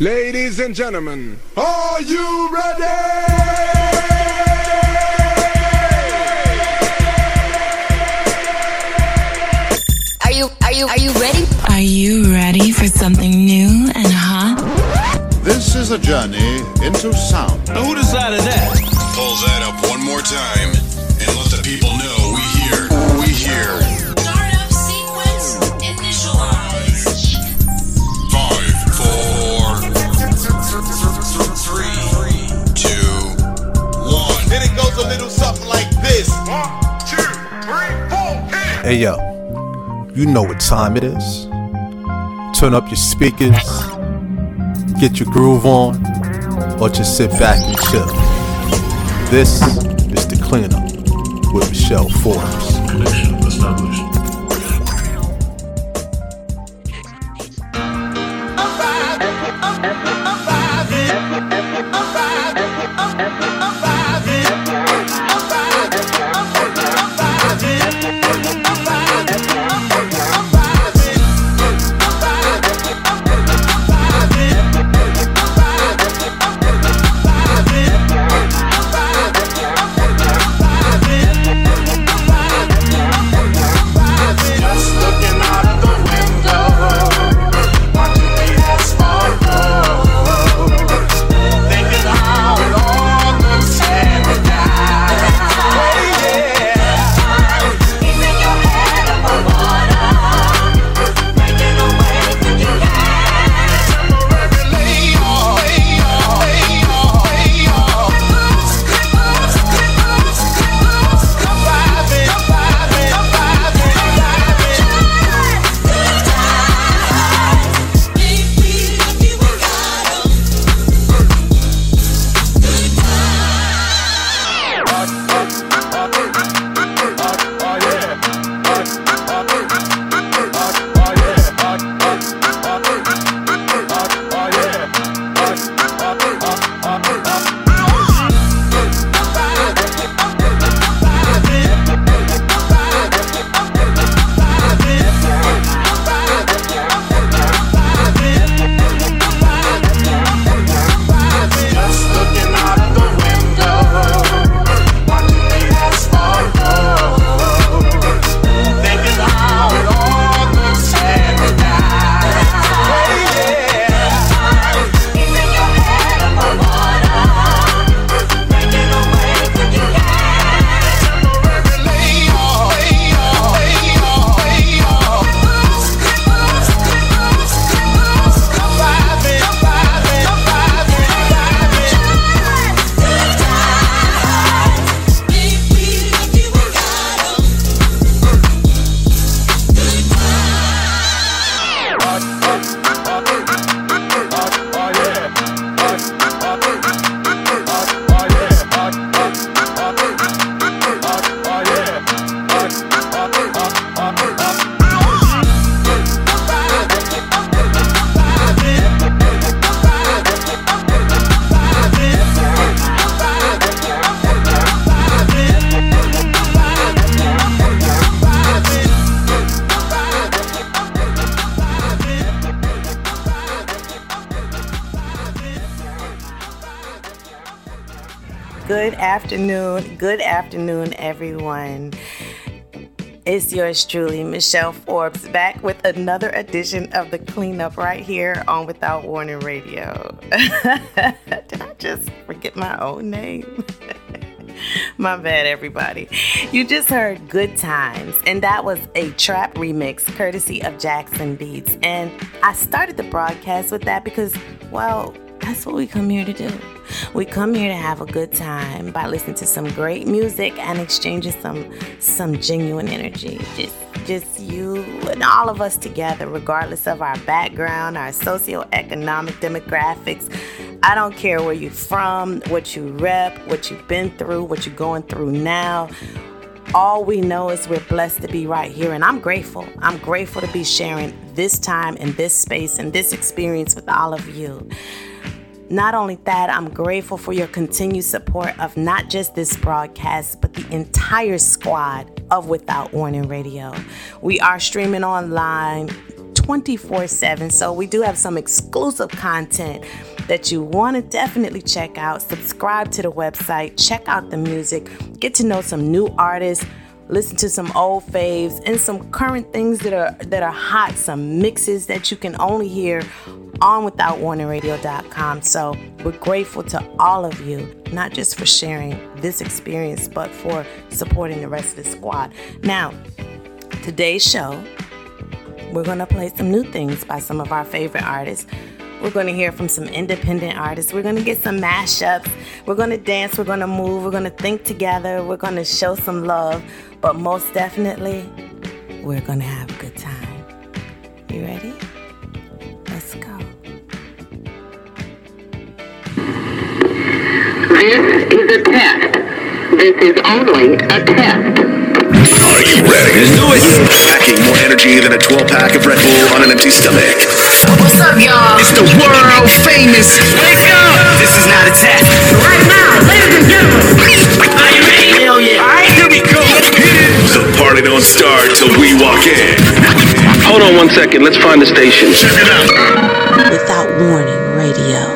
Ladies and gentlemen, are you ready? Are you are you are you ready? Are you ready for something new and hot? This is a journey into sound. Now who decided that? Pull that up one more time and let the people know Hey yo, you know what time it is. Turn up your speakers, get your groove on, or just sit back and chill. This is the cleanup with Michelle Forbes. Good afternoon. Good afternoon, everyone. It's yours truly, Michelle Forbes, back with another edition of the cleanup right here on Without Warning Radio. Did I just forget my own name? My bad, everybody. You just heard Good Times, and that was a trap remix courtesy of Jackson Beats. And I started the broadcast with that because, well, that's what we come here to do. We come here to have a good time by listening to some great music and exchanging some some genuine energy. Just just you and all of us together, regardless of our background, our socioeconomic demographics. I don't care where you're from, what you rep, what you've been through, what you're going through now. All we know is we're blessed to be right here, and I'm grateful. I'm grateful to be sharing this time and this space and this experience with all of you. Not only that, I'm grateful for your continued support of not just this broadcast, but the entire squad of Without Warning Radio. We are streaming online 24 7. So we do have some exclusive content that you want to definitely check out. Subscribe to the website, check out the music, get to know some new artists listen to some old faves and some current things that are that are hot some mixes that you can only hear on withoutwarningradio.com so we're grateful to all of you not just for sharing this experience but for supporting the rest of the squad. Now today's show we're to play some new things by some of our favorite artists we're going to hear from some independent artists. We're going to get some mashups. We're going to dance. We're going to move. We're going to think together. We're going to show some love. But most definitely, we're going to have a good time. You ready? Let's go. This is a test. This is only a test. Are you ready? Let's do it. Packing more energy than a 12 pack of Red Bull on an empty stomach. What's up, y'all? It's the world famous. Wake up! This is not a test. Right now, ladies and gentlemen. Are you ready? Hell yeah. All right, here we go. The party don't start till we walk in. Hold on one second. Let's find the station. Check it out. Without warning, radio. Radio.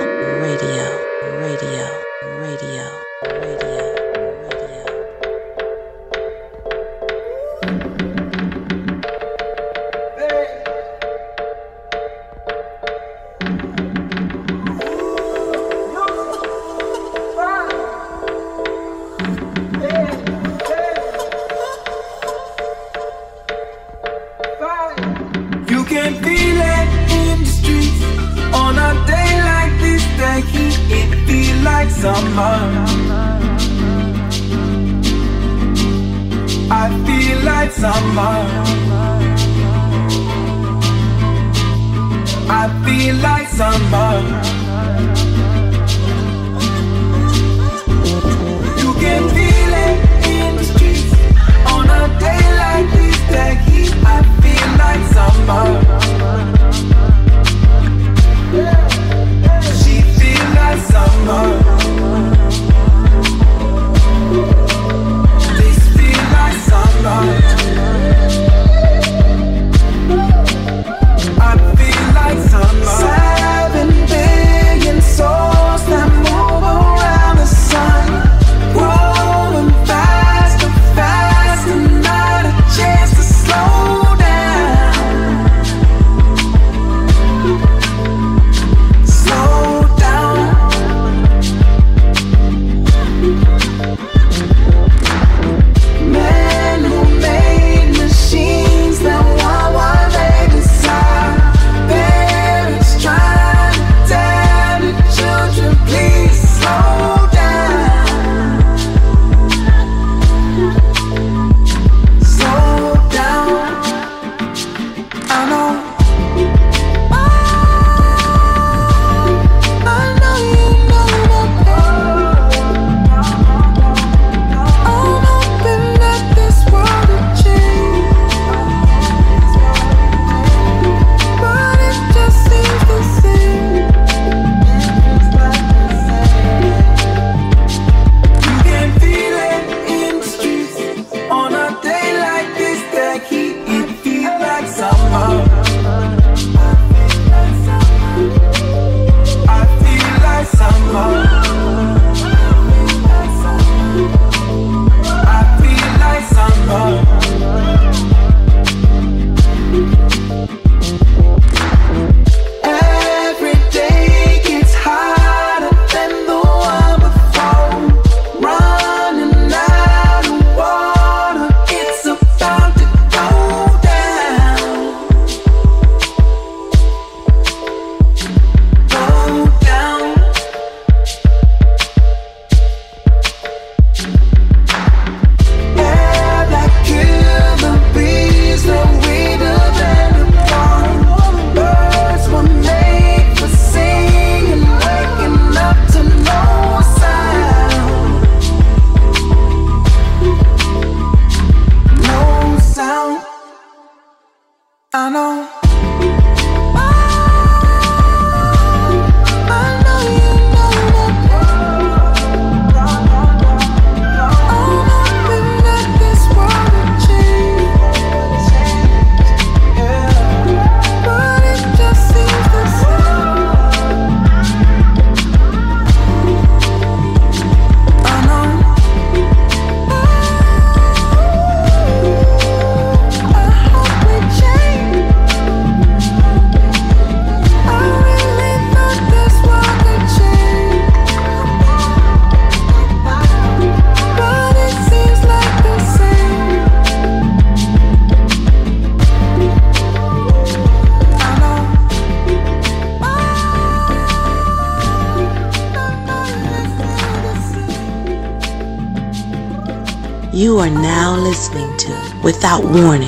Warning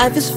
life is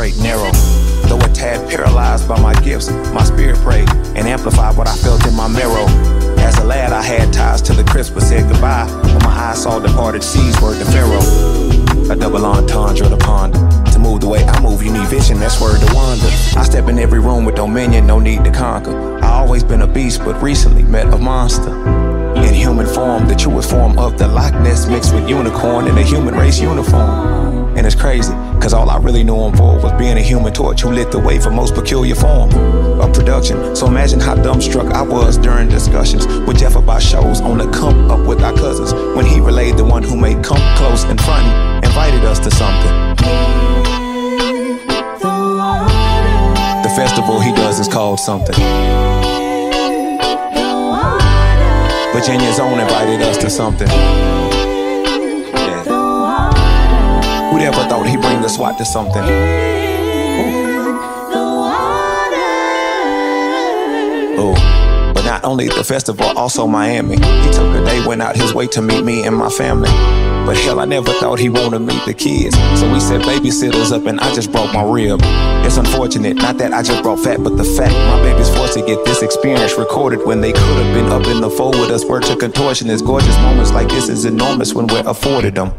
straight narrow. Though a tad paralyzed by my gifts, my spirit prayed and amplified what I felt in my marrow. As a lad, I had ties to the crisp, but said goodbye when my eyes saw departed seas word to Pharaoh. A double entendre to ponder. To move the way I move, you need vision, that's word to wander. I step in every room with dominion, no need to conquer. I always been a beast, but recently met a monster. In human form, the truest form of the Loch Ness mixed with unicorn in a human race uniform. And it's crazy, cause all I really knew him for was being a human torch who lit the way for most peculiar form of production. So imagine how dumbstruck I was during discussions with Jeff about shows on the come up with our cousins when he relayed the one who made come close and front invited us to something. The festival he does is called something. Virginia's own invited us to something. Yeah. Who'd ever thought he'd SWAT to something? Oh, but not only the festival, also Miami. He took a day, went out his way to meet me and my family. But hell, I never thought he wanted to meet the kids. So we set babysitters up and I just broke my rib. It's unfortunate, not that I just brought fat, but the fact my baby's forced to get this experience recorded when they could have been up in the fold with us. Word to contortionists. Gorgeous moments like this is enormous when we're afforded them.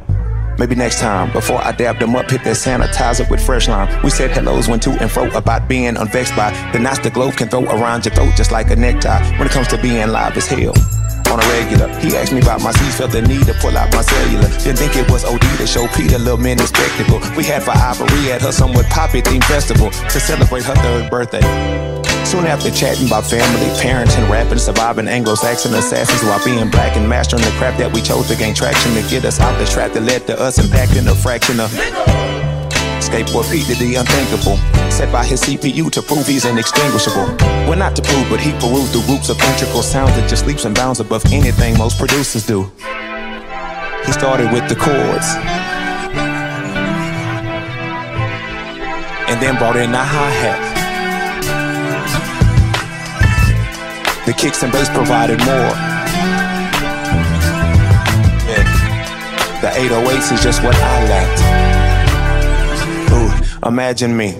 Maybe next time, before I dab them up, hit that sanitizer with fresh lime. We said hellos, went to and fro about being unvexed by the knots the can throw around your throat just like a necktie when it comes to being live as hell on a regular. He asked me about my seats, felt the need to pull out my cellular. Didn't think it was OD to show Peter little mini spectacle. We had for Ivory at her somewhat poppy themed festival to celebrate her third birthday. Soon after chatting about family, parenting, rapping, surviving Anglo-Saxon assassins while being black and mastering the crap that we chose to gain traction to get us out the trap that led to us impacting a fraction of skateboard P did the unthinkable. Set by his CPU to prove he's inextinguishable. Well, not to prove, but he perused the roots of integral sounds that just leaps and bounds above anything most producers do. He started with the chords. And then brought in the hi-hat. The kicks and bass provided more. Yeah. The 808s is just what I lacked. Ooh, imagine me,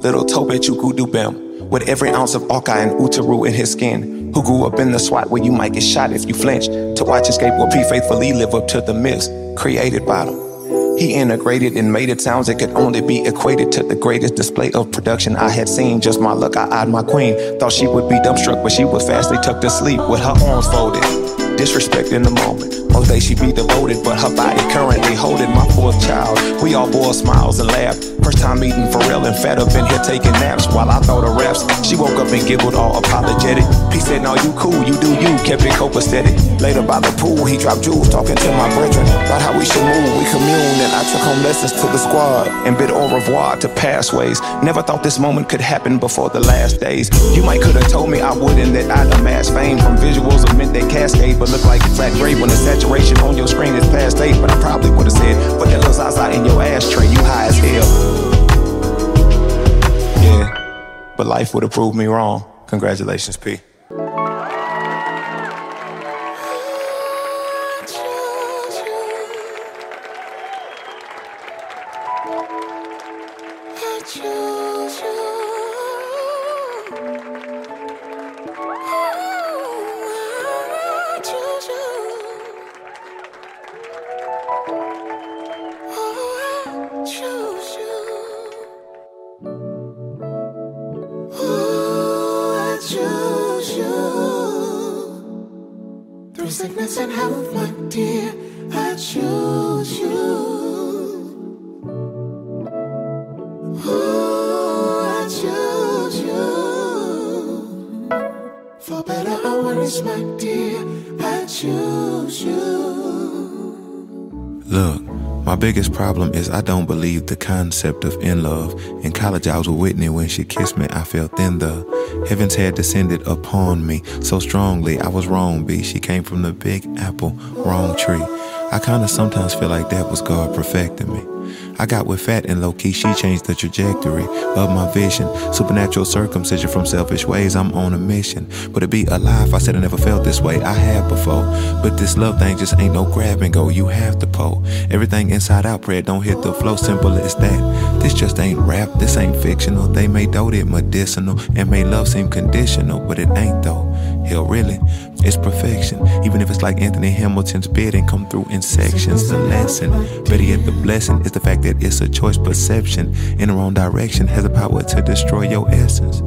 little Tope Chukudubem, with every ounce of Orca and Utaru in his skin, who grew up in the SWAT where you might get shot if you flinch, to watch his skateboard P faithfully live up to the myths created by them. He integrated and made it sounds that could only be equated to the greatest display of production I had seen. Just my luck, I eyed my queen. Thought she would be dumbstruck, but she was fastly tucked to sleep with her arms folded. Disrespect in the moment. Most days she be devoted, but her body currently holding my fourth child. We all bore smiles and laughed. First time meeting for real and fed up in here taking naps while I thought of raps. She woke up and giggled all apologetic. He said, No, you cool, you do you, kept it copacetic. Later by the pool, he dropped jewels, talking to my brethren about how we should move. We commune, and I took home lessons to the squad and bid au revoir to pathways. Never thought this moment could happen before the last days. You might could have told me I wouldn't, that I'd amass fame from visuals of midday cascade, but look like it's flat gray when the saturation on your screen is past eight. But I probably would have said, that little Zaza in your ashtray, you high as hell. Yeah, but life would have proved me wrong. Congratulations, P. I don't believe the concept of in love. In college, I was with Whitney when she kissed me. I felt then the heavens had descended upon me so strongly. I was wrong, B. She came from the big apple, wrong tree. I kinda sometimes feel like that was God perfecting me. I got with fat and low key, she changed the trajectory of my vision. Supernatural circumcision from selfish ways, I'm on a mission. But to be alive, I said I never felt this way, I have before. But this love thing just ain't no grab and go, you have to pull. Everything inside out, prayer don't hit the flow, simple as that. This just ain't rap, this ain't fictional. They may dote it medicinal and may love seem conditional, but it ain't though. Hell, really, it's perfection. Even if it's like Anthony Hamilton's bed and come through in sections. The lesson, better yet, the blessing is the fact that it's a choice perception in the wrong direction has the power to destroy your essence.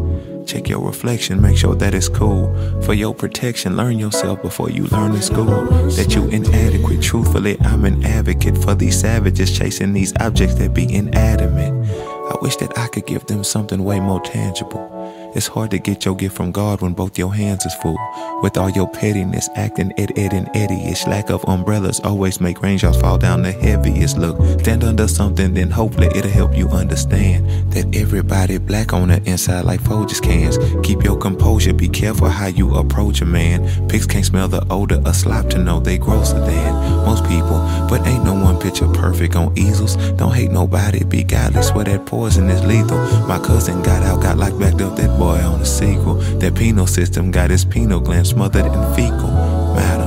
Check your reflection, make sure that it's cool. For your protection, learn yourself before you learn in school. That you inadequate, truthfully, I'm an advocate for these savages chasing these objects that be inanimate. I wish that I could give them something way more tangible. It's hard to get your gift from God when both your hands is full. With all your pettiness, acting ed ed and eddie-ish. Lack of umbrellas always make raindrops fall down the heaviest. Look, stand under something, then hopefully it'll help you understand that everybody black on the inside like Folgers cans. Keep your composure, be careful how you approach a man. Pigs can't smell the odor of slop to know they grosser than most people. But ain't no one picture perfect on easels. Don't hate nobody, be godly, swear that poison is lethal. My cousin got out, got locked back up that boy on the sequel. That penal system got his penal gland smothered in fecal matter.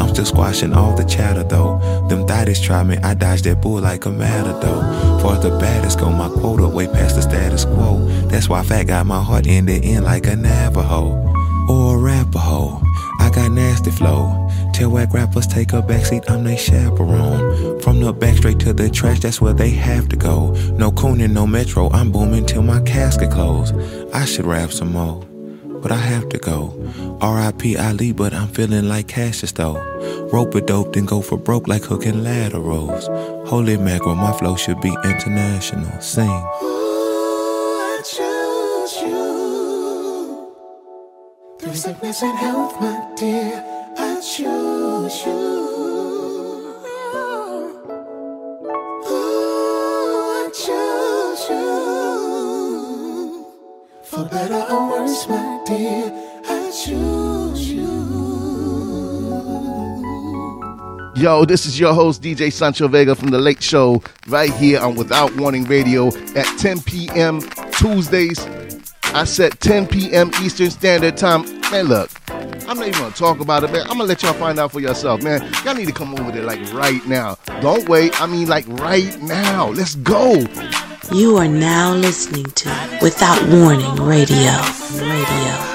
I'm still squashing all the chatter though. Them thotties try me, I dodge that bull like a matador. For the baddest go, my quota way past the status quo. That's why fat got my heart in the end like a Navajo or a Rapaho. I got nasty flow. Tell whack rappers take a backseat, I'm they chaperone. From the back straight to the trash, that's where they have to go. No cooning, no metro, I'm booming till my casket close. I should rap some more, but I have to go. R.I.P. Ali, but I'm feeling like Cassius though. Rope a dope, then go for broke like hooking laterals. Holy mackerel, my flow should be international. Sing. I choose you. Through sickness and health, my dear, I choose you. Ooh, I choose you. For better or worse, my dear, I choose you. Yo, this is your host, DJ Sancho Vega from The Late Show, right here on Without Warning Radio at 10 p.m. Tuesdays. I set 10 p.m. Eastern Standard Time. Man, look, I'm not even gonna talk about it, man. I'm gonna let y'all find out for yourself, man. Y'all need to come over there like right now. Don't wait. I mean, like right now. Let's go. You are now listening to Without Warning Radio. Radio.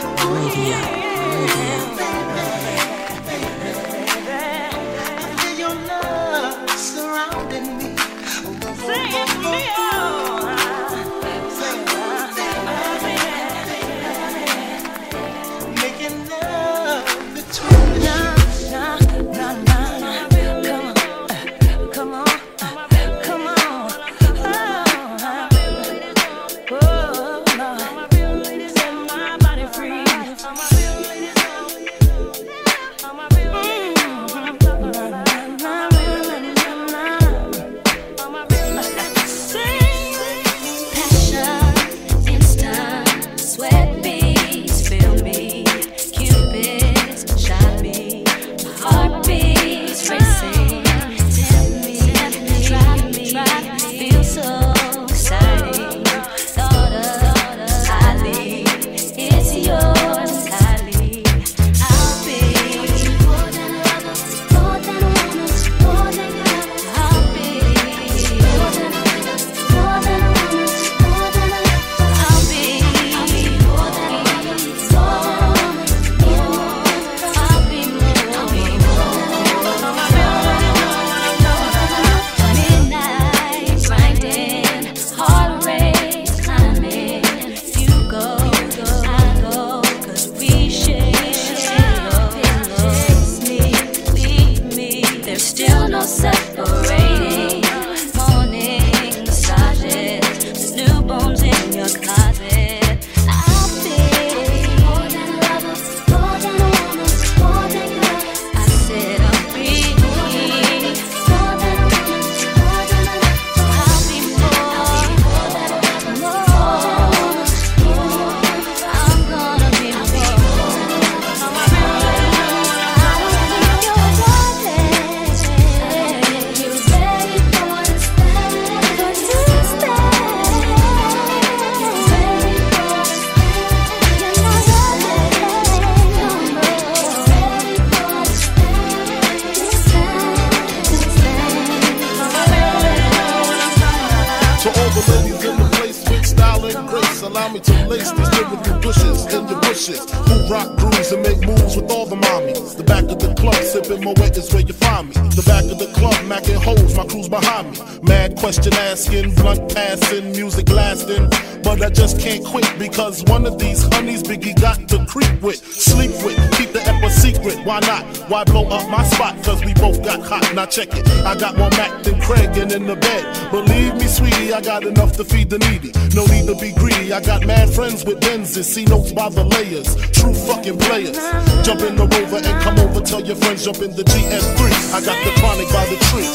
My way is where you find me. The back of the club, macking holes, my crew's behind me. Mad question asking, blunt passing, music lasting. But I just can't quit because one of these honeys Biggie got to creep with, sleep with, keep the epic secret. Why not? Why blow up my spot? Cause we both got hot. Now check it. I got more Mac than Craig and in the bed. Believe me, sweetie, I got enough to feed the needy. No need to be greedy. I got mad friends with Benzes. See notes by the layers. True fucking players. Jump in the rover and come over. Tell your friends, jump in the GS3. I got the chronic by the tree.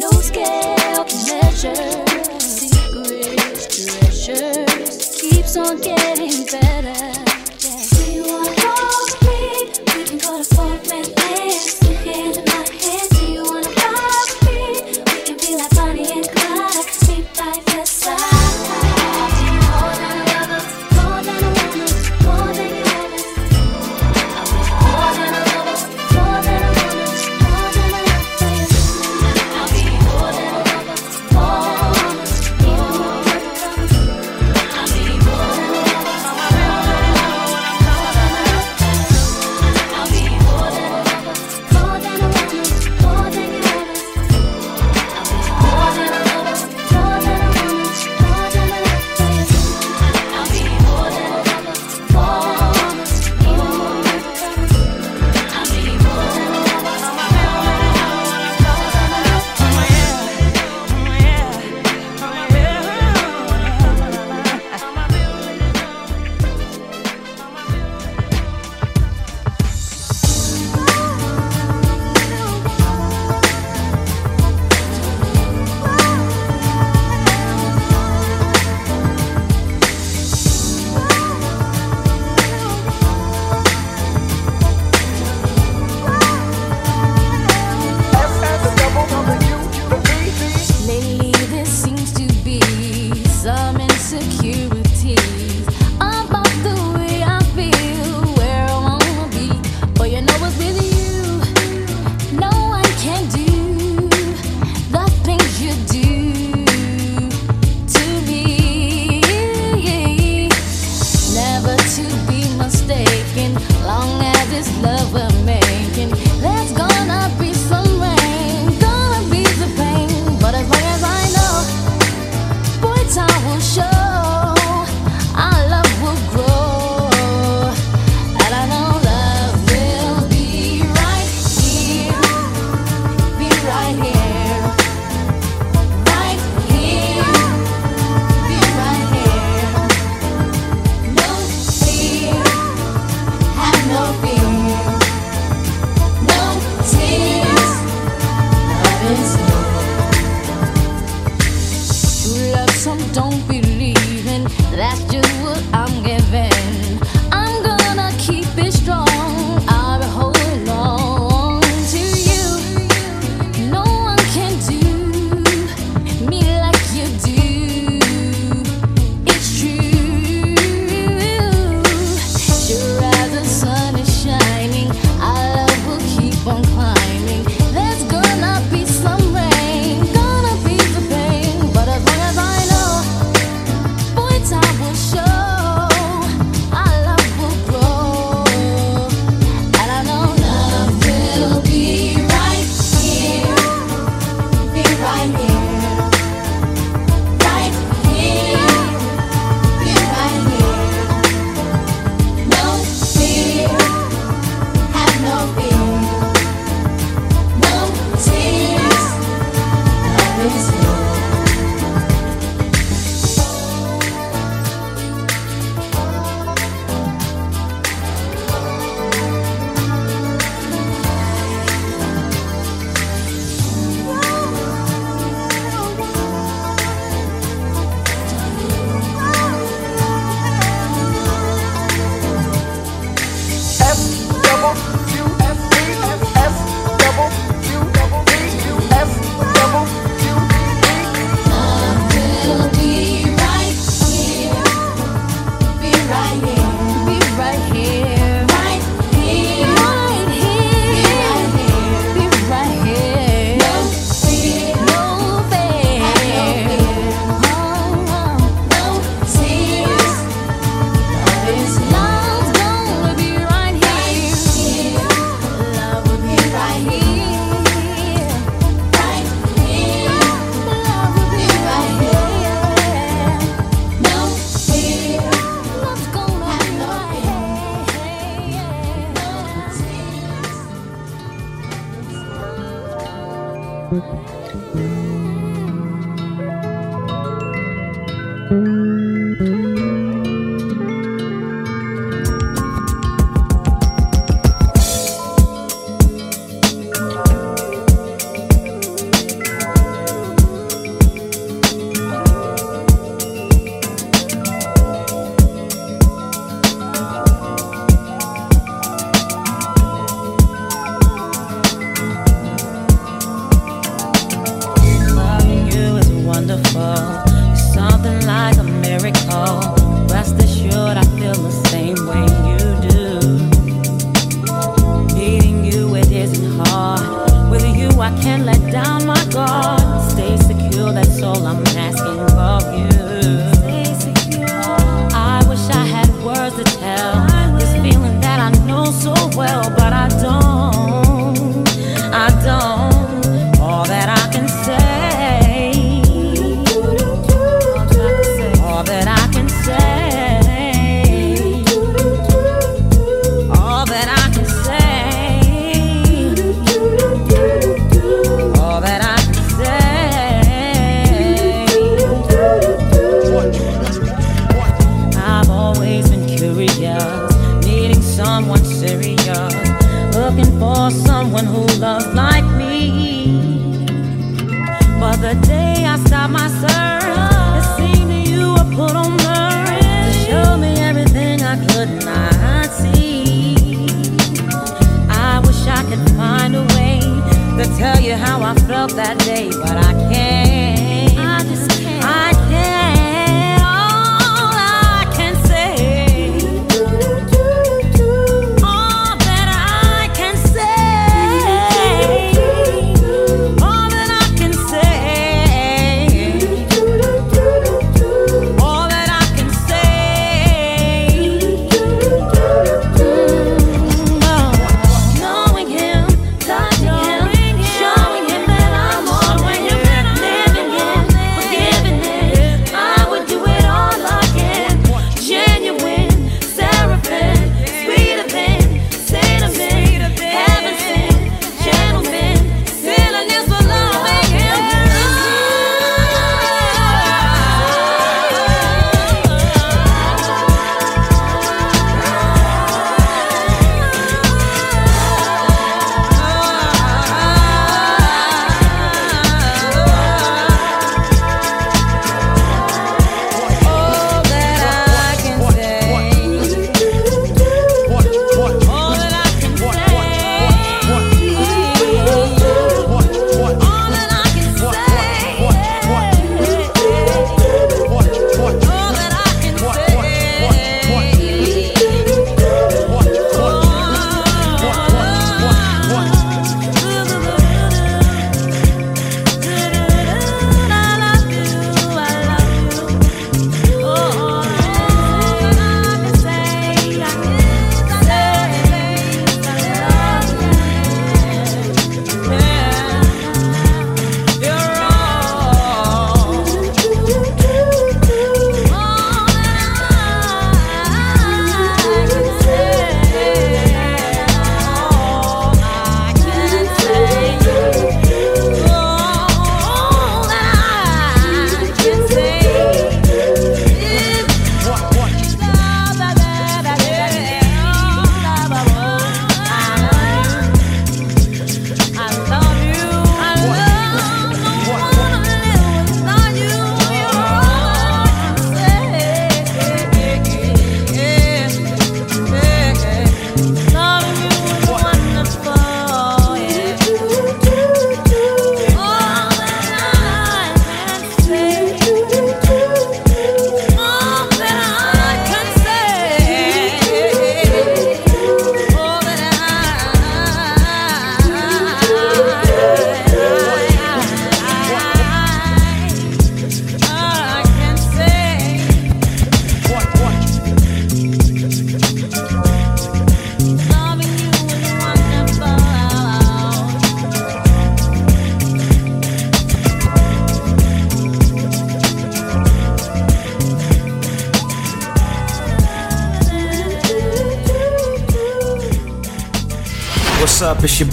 No scale can measure. Secret treasures keeps on getting better.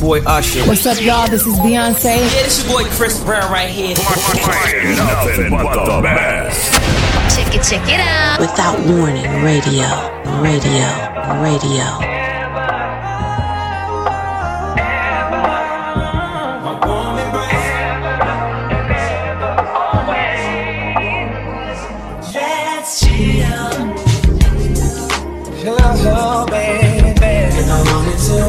boy Usher. What's up, y'all? This is Beyonce. Yeah, this your boy Chris Brown right here. Nothing but the best. Check it, check it out. Without warning, radio, radio, radio. Hello, baby. And I wanted to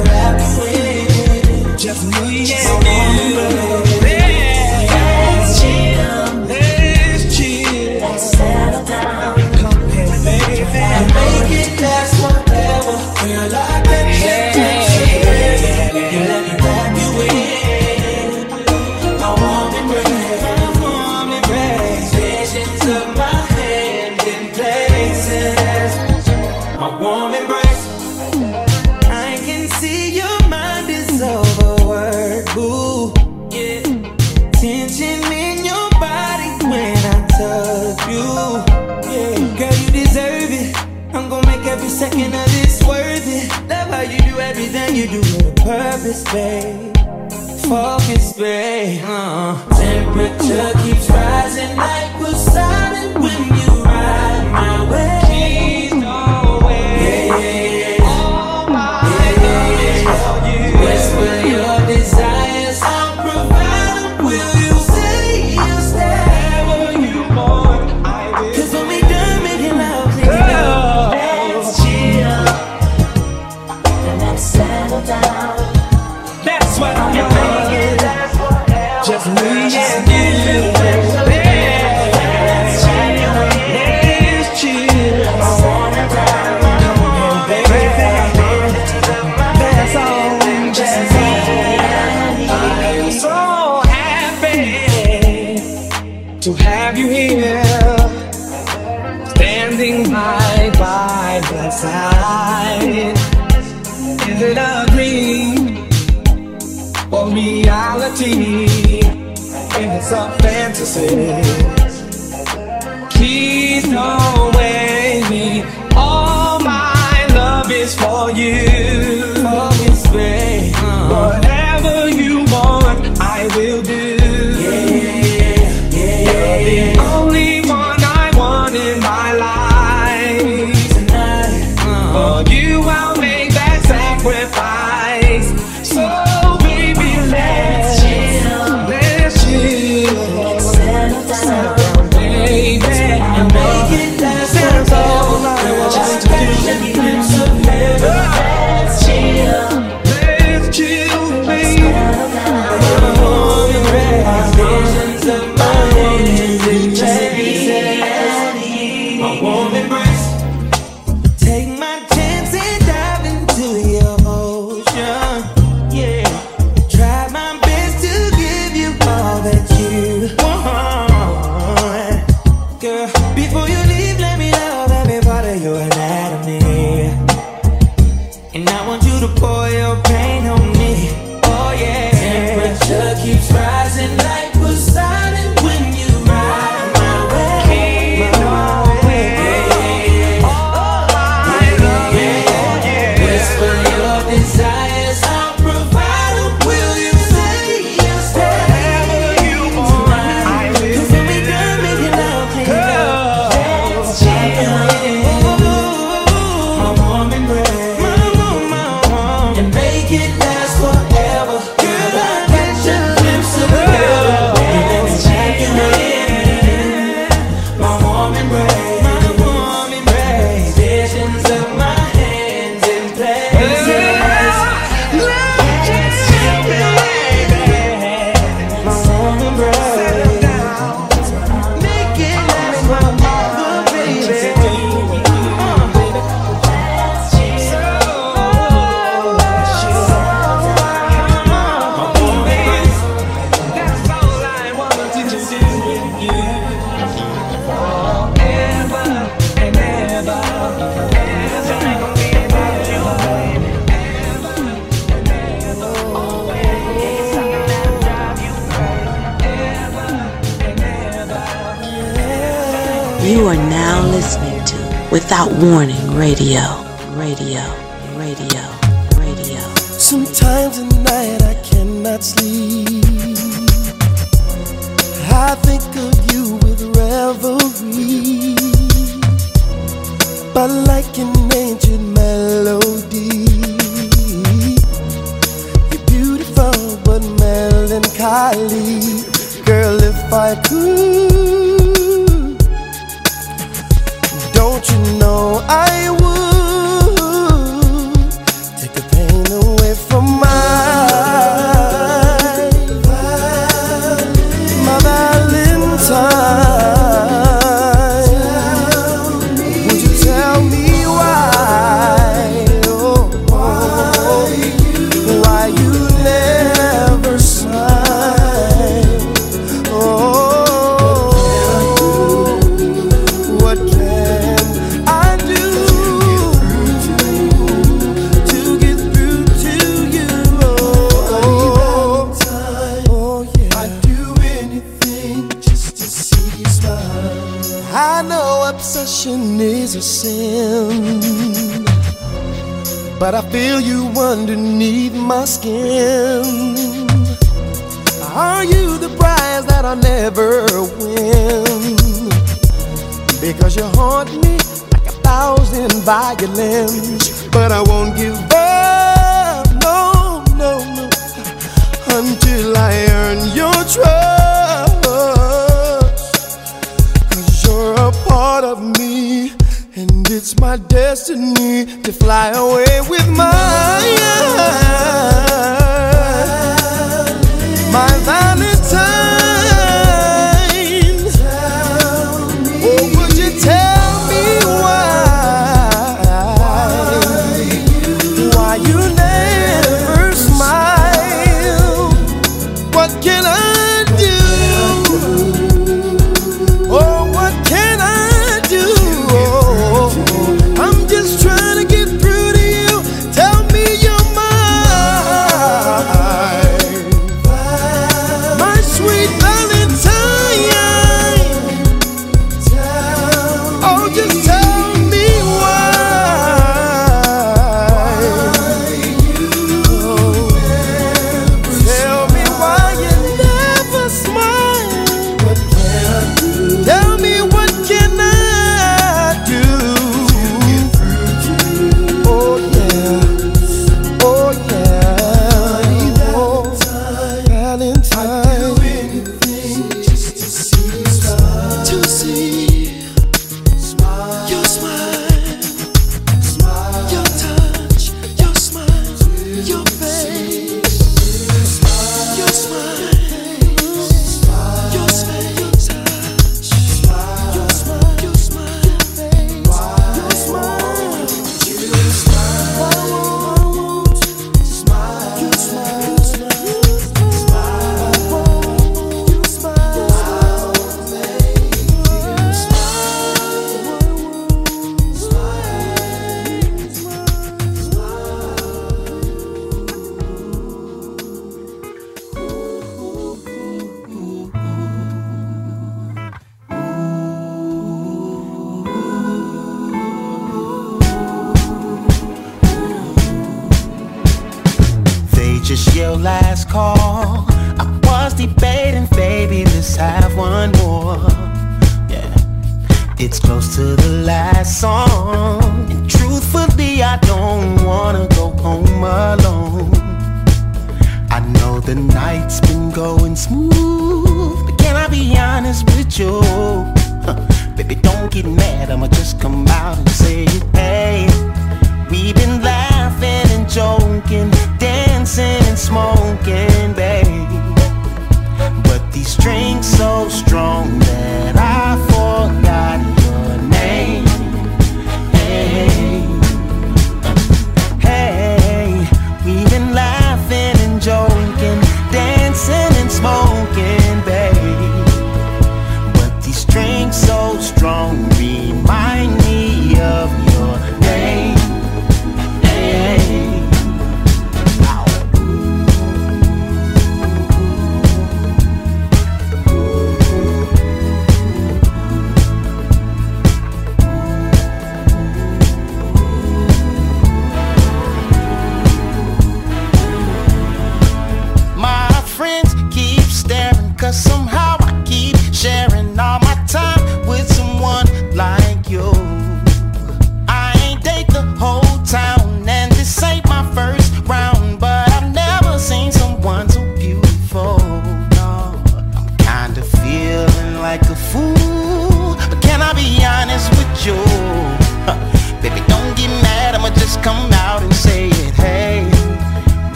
babe. Focus, babe. Uh, temperature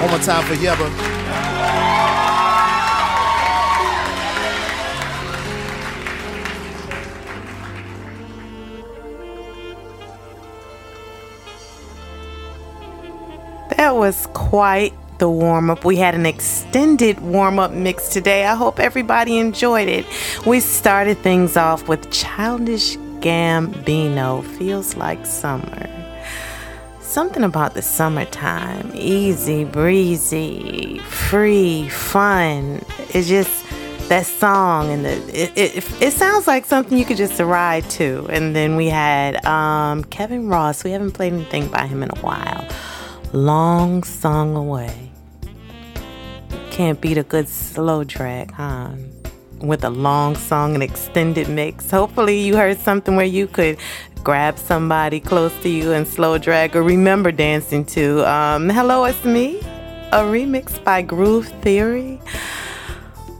One more time for Yebba. That was quite the warm up. We had an extended warm up mix today. I hope everybody enjoyed it. We started things off with Childish Gambino, Feels Like Summer. Something about the summertime, easy, breezy, free, fun. It's just that song and the it, it, it sounds like something you could just ride to. And then we had um, Kevin Ross. We haven't played anything by him in a while. Long Song Away. Can't beat a good slow track, huh? With a long song and extended mix. Hopefully, you heard something where you could grab somebody close to you and slow drag or remember dancing to. Um, Hello, it's me. A remix by Groove Theory.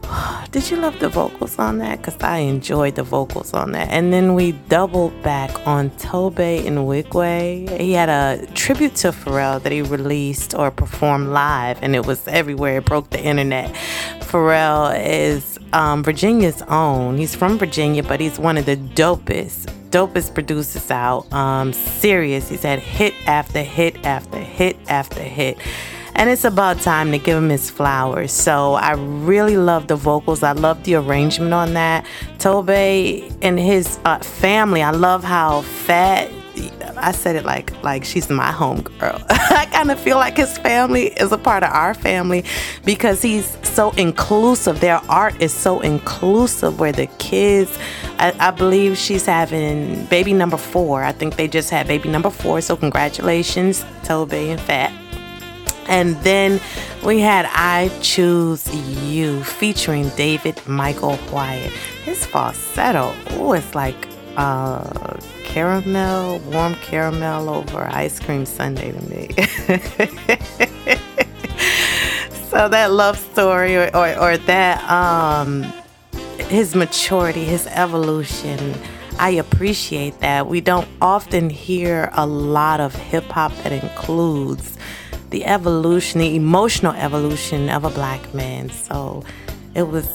Did you love the vocals on that? Because I enjoyed the vocals on that. And then we doubled back on Tobe Nwigwe. He had a tribute to Pharrell that he released or performed live, and it was everywhere. It broke the internet. Pharrell is um, Virginia's own. He's from Virginia, but he's one of the dopest, dopest producers out. Um, serious. He's had hit after hit after hit after hit and it's about time to give him his flowers. So I really love the vocals. I love the arrangement on that. Tobe and his uh, family. I love how fat. I said it like like she's my homegirl. I kind of feel like his family is a part of our family because he's so inclusive. Their art is so inclusive. Where the kids, I, I believe she's having baby number four. I think they just had baby number four. So congratulations, Tobe and Fat. And then we had I Choose You featuring David Michael Wyatt. His falsetto, oh, it's like uh, caramel, warm caramel over ice cream sundae to me. so that love story or, or, or that, um, his maturity, his evolution. I appreciate that. We don't often hear a lot of hip hop that includes the evolution, the emotional evolution of a black man. So it was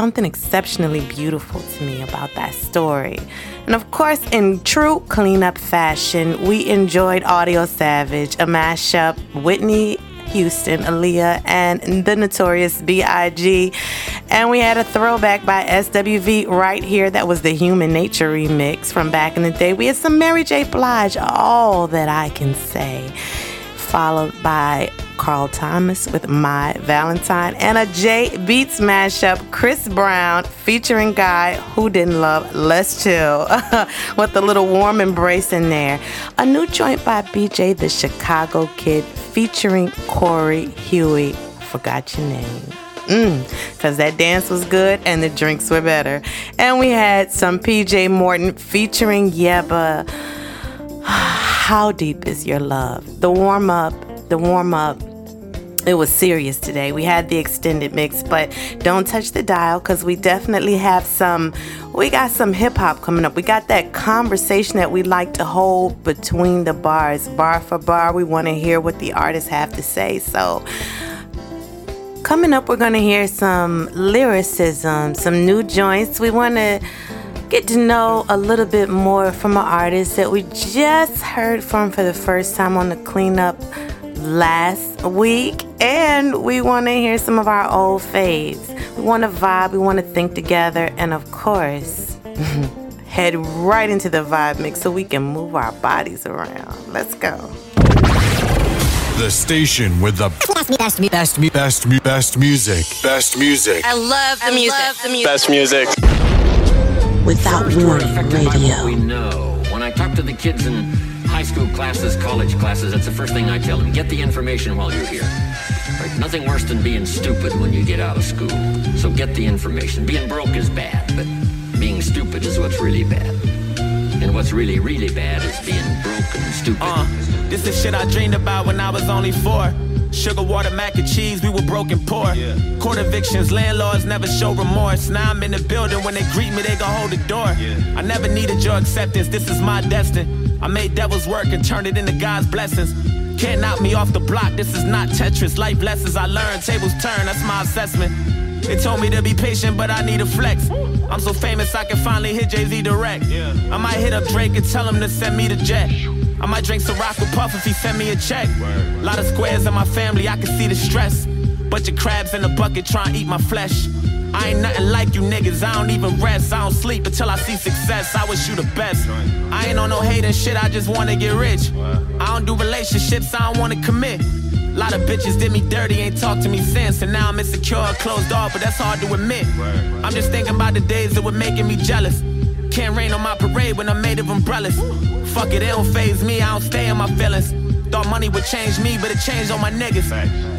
something exceptionally beautiful to me about that story. And of course, in true cleanup fashion, we enjoyed Audio Savage, a mashup, Whitney Houston, Aaliyah, and the notorious B.I.G. And we had a throwback by SWV right here. That was the Human Nature remix from back in the day. We had some Mary J. Blige, all that I can say followed by Carl Thomas with My Valentine and a J Beats mashup, Chris Brown featuring Guy Who Didn't Love Let's Chill with a little warm embrace in there. A new joint by BJ the Chicago Kid featuring Corey Huey. Forgot your name. Mm, Cause that dance was good and the drinks were better. And we had some PJ Morton featuring Yebba. How deep is your love? The warm up, the warm up. It was serious today. We had the extended mix, but don't touch the dial because we definitely have some. We got some hip hop coming up. We got that conversation that we like to hold between the bars, bar for bar. We want to hear what the artists have to say. So, coming up, we're going to hear some lyricism, some new joints. We want to get to know a little bit more from an artist that we just heard from for the first time on the cleanup last week. And we want to hear some of our old faves. We want to vibe, we want to think together, and of course, head right into the vibe mix so we can move our bodies around. Let's go. The station with the best, best, best, best, best, best music. Best music. I love the music. the music. Best music. Without warning, radio. We know. When I talk to the kids in high school classes, college classes, that's the first thing I tell them. Get the information while you're here. Right? Nothing worse than being stupid when you get out of school. So get the information. Being broke is bad, but being stupid is what's really bad. And what's really, really bad is being broke and stupid. Uh, this is shit I dreamed about when I was only four. Sugar, water, mac and cheese, we were broken poor. Court evictions, landlords never show remorse. Now I'm in the building, when they greet me, they gon' hold the door. I never needed your acceptance, this is my destiny. I made devil's work and turned it into God's blessings. Can't knock me off the block, this is not Tetris. Life lessons I learned, tables turn, that's my assessment. They told me to be patient, but I need a flex. I'm so famous I can finally hit Jay Z direct. I might hit up Drake and tell him to send me the jet. I might drink Ciroc with Puff if he send me a check. Lot of squares in my family, I can see the stress. Bunch of crabs in the bucket trying to eat my flesh. I ain't nothing like you niggas, I don't even rest. I don't sleep until I see success. I wish you the best. I ain't on no hating shit, I just wanna get rich. I don't do relationships, I don't wanna commit. A Lot of bitches did me dirty, ain't talked to me since. And now I'm insecure, closed off, but that's hard to admit. I'm just thinking about the days that were making me jealous. Can't rain on my parade when I'm made of umbrellas. Fuck it, it don't phase me, I don't stay in my feelings. Thought money would change me, but it changed all my niggas.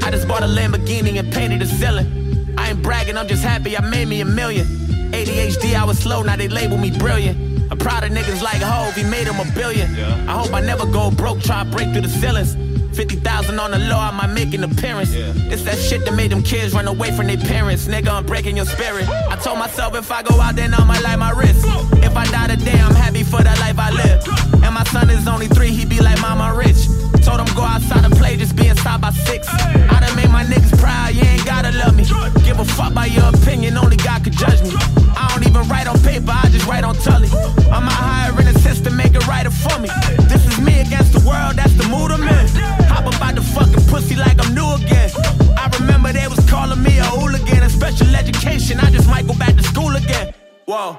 I just bought a Lamborghini and painted the ceiling. I ain't bragging, I'm just happy I made me a million. ADHD, I was slow, now they label me brilliant. I'm proud of niggas like Hove, he made him a billion. I hope I never go broke, try to break through the ceilings. 50,000 on the low, I might make an appearance. It's that shit that made them kids run away from their parents. Nigga, I'm breaking your spirit. I told myself if I go out, then I might like my wrist. If I die today, I'm happy for the life I live. And my son is only three, he be like, Mama rich. Told him go outside and play, just be inside by six. I done made my niggas proud, you ain't gotta love me. Give a fuck by your opinion, only God could judge me. I don't even write on paper, I just write on Tully. I'm out hiring a system, make it writer for me. This is me against the world, that's the mood I'm in. About the fucking pussy like I'm new again. I remember they was calling me a hooligan in special education. I just might go back to school again. Whoa.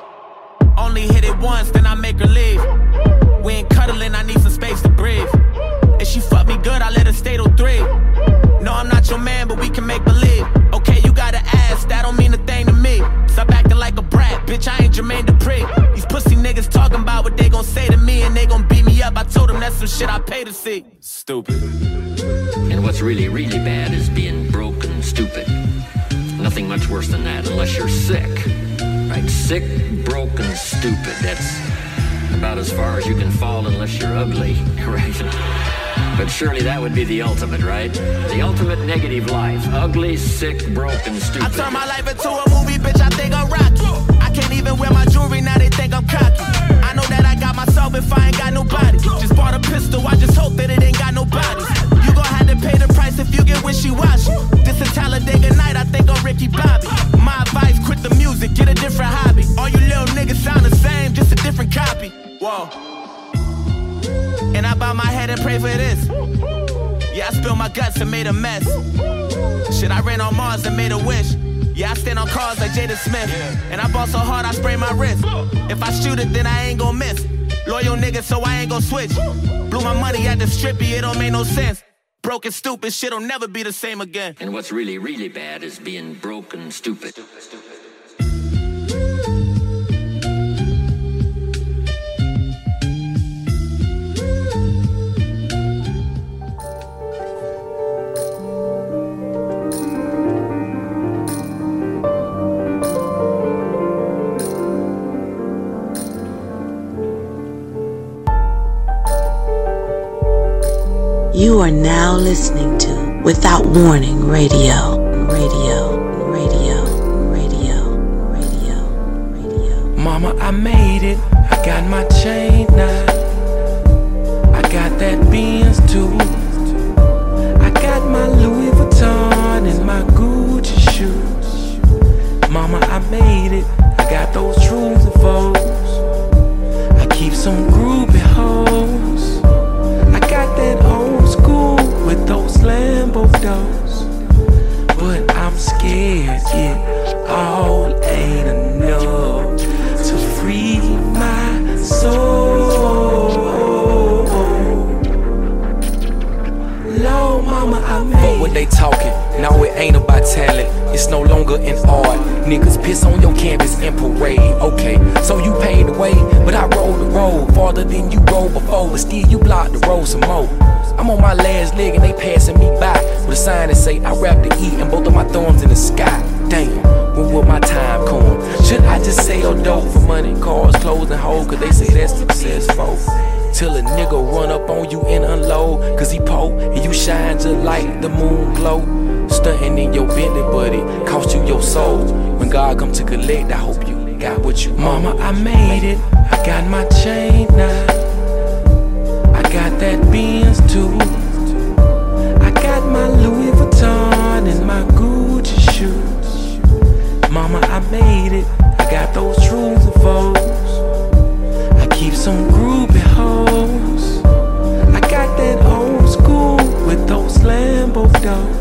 Only hit it once, then I make her leave. We ain't cuddling, I need some space to breathe. And she fucked me good, I let her stay till three. No, I'm not your man, but we can make believe. Okay, you got an ass, that don't mean a thing to me. Stop acting like a brat, bitch, I ain't Jermaine Dupri. These pussy niggas talking about what they gon' say to me, and they gon' beat me up. I told them that's some shit I pay to see. Stupid. And what's really, really bad is being broke and stupid. Nothing much worse than that, unless you're sick. Right? Sick, broke, and stupid. That's about as far as you can fall unless you're ugly, right? But surely that would be the ultimate, right? The ultimate negative life. Ugly, sick, broke, and I stupid. turn my life into a movie, bitch. I think I'm Rocky. I can't even wear my jewelry now. They think I'm made a mess. Shit, I ran on Mars and made a wish. Yeah, I stand on cars like Jaden Smith. And I ball so hard I spray my wrist. If I shoot it, then I ain't gon' miss. Loyal nigga, so I ain't gon' switch. Blew my money at the strippy, it don't make no sense. Broken, stupid shit'll never be the same again. And what's really, really bad is being broke and stupid. You are now listening to Without Warning Radio. Radio. Radio. Radio. Radio. Radio. Mama, I made it. I got my chain now. I got that Benz too. Niggas piss on your canvas and parade. Okay, so you paid the way, but I rode the road farther than you rode before. But still, you blocked the road some more. I'm on my last leg and they passing me by with a sign that say I rap to eat and both of my thumbs in the sky. Damn, when will my time come? Should I just sell dope for money, cars, clothes, and hoes? Cause they say that's successful. Till a nigga run up on you and unload. Cause he po and you shine just like the moon glow. Stunting in your Bentley, buddy, cost you your soul. When God come to collect, I hope you got what you Mama, I made it. I got my chain now. I got that Benz too. I got my Louis Vuitton and my Gucci shoes. Mama, I made it. I got those truths and foes. I keep some groovy hoes. I got that old school with those Lambo doors.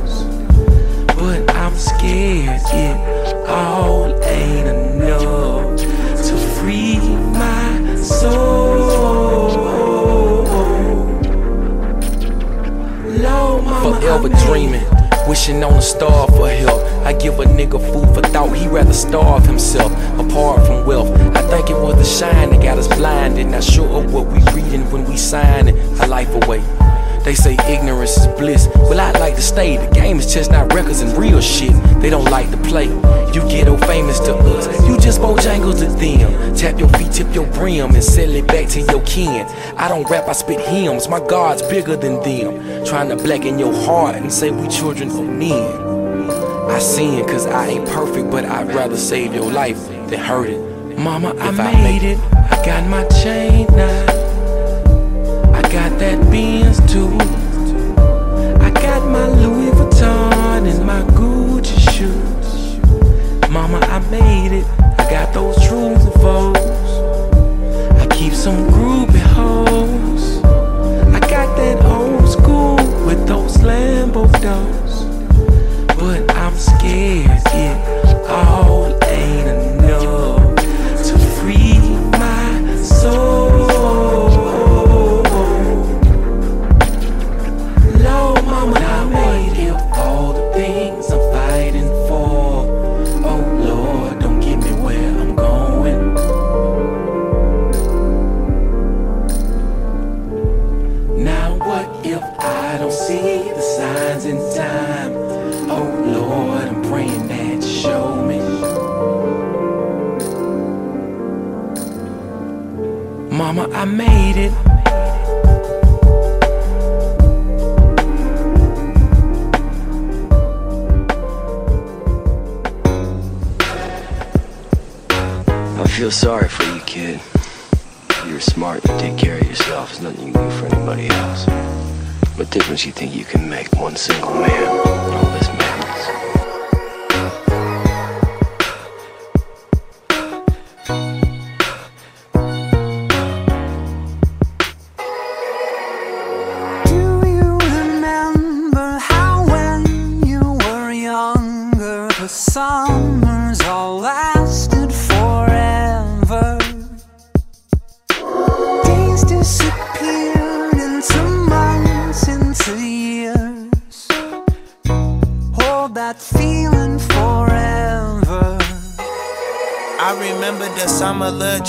Scared it all ain't enough to free my soul. Low mama, Forever dreaming, wishing on a star for help. I give a nigga food for thought, He'd rather starve himself apart from wealth. I think it was the shine that got us blinded, not sure of what we reading when we signing a life away. They say ignorance is bliss. Well, I'd like to stay. The game is just not records and real shit. They don't like to play. You ghetto famous to us. You just Bojangles to them. Tap your feet, tip your brim, and sell it back to your kin. I don't rap, I spit hymns. My God's bigger than them. Trying to blacken your heart and say we children of men. I sin cause I ain't perfect, but I'd rather save your life than hurt it. Mama, I made it. I got my chain now. I got that Benz too. I got my Louis Vuitton and my Gucci shoes. Mama, I made it. I got those truths and foes. I keep some groovy hoes. I got that old school with those Lambo doors. But I'm scared it feel sorry for you, kid. You're smart, you take care of yourself. There's nothing you can do for anybody else. What difference you think you can make one single man?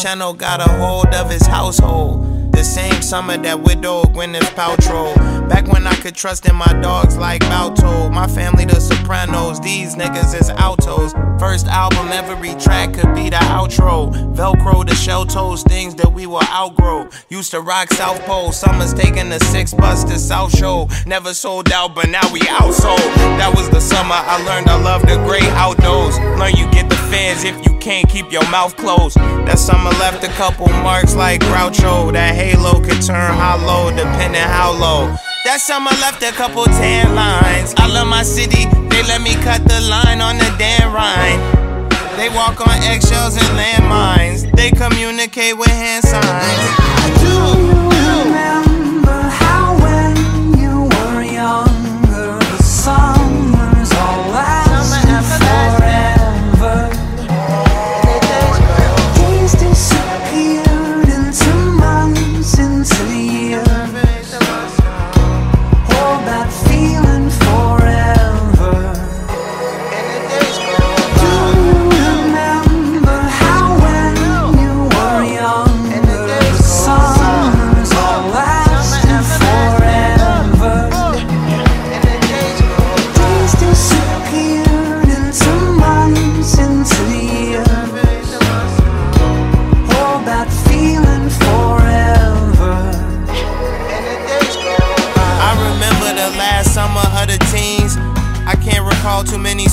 Channel got a hold of his household. The same summer that widowed Gwyneth Paltrow. Back when I could trust in my dogs like Balto. My family, the Sopranos, these niggas is altos. First album, every track could be the outro. Velcro, the shell toes, things that we will outgrow. Used to rock South Pole, summers taking the six bus to South Shore. Never sold out, but now we outsold. That was the summer I learned I love the great outdoors. Learn you get the fans if you can't keep your mouth closed. That summer left a couple marks like Groucho. That halo could turn hollow depending how low. That summer left a couple tan lines. I love my city, they let me cut the line on the Dan Ryan. They walk on eggshells and landmines. They communicate with hand signs. Remember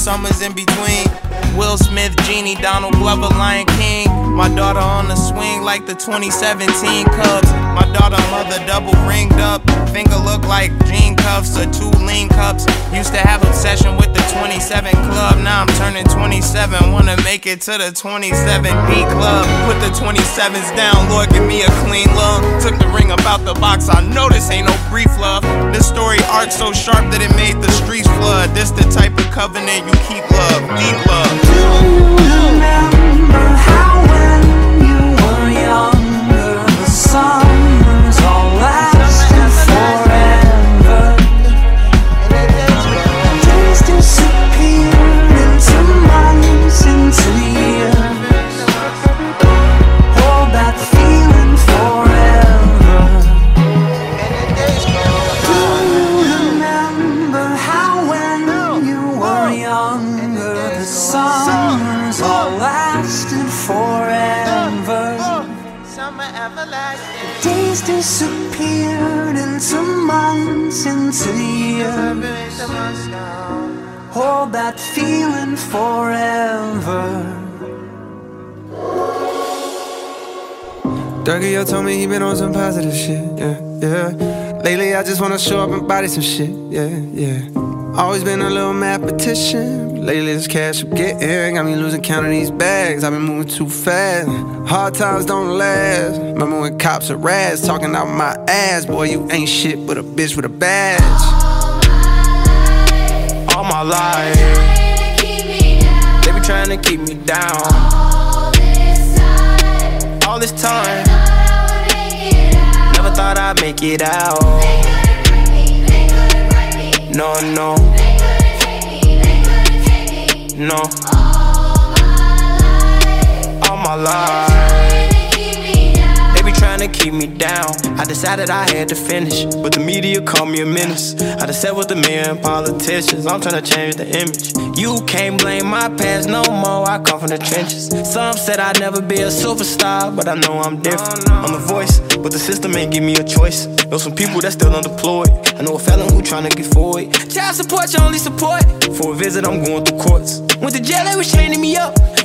summers in between. Will Smith, Genie, Donald Glover, Lion King. My daughter on the swing like the 2017 Cubs. My daughter mother double ringed up. Finger look like jean cuffs or two lean cups. Used to have obsession with the 27 club. Now I'm turning 27. Wanna make it to the 27B club. Put the 27s down, Lord, give me a clean lung. Took the ring about the box. I know this ain't no brief love. This story arc so sharp that it made the streets flood. This the type of covenant you keep love, deep love. Do you Remember how Dougie told me he been on some positive shit, yeah, yeah. Lately I just wanna show up and body some shit, yeah, yeah. Always been a little mathematician. Lately this cash I'm getting got me losing count of these bags. I've been moving too fast. Hard times don't last. Remember when cops are rats talking out my ass? Boy, you ain't shit but a bitch with a badge. all my life. They be trying to keep me down. All this time, never thought I'd make it out. No, no, no. All my life, they be to keep me down. I decided I had to finish, but the media called me a menace. I done sat with the mayor and politicians. I'm trying to change the image. You can't blame my past no more. I come from the trenches. Some said I'd never be a superstar, but I know I'm different. I'm the voice, but the system ain't give me a choice. Know some people that still unemployed. I know a felon who trying to get forward. Child support, your only support. For a visit, I'm going through courts. Went to jail, they was chaining me up.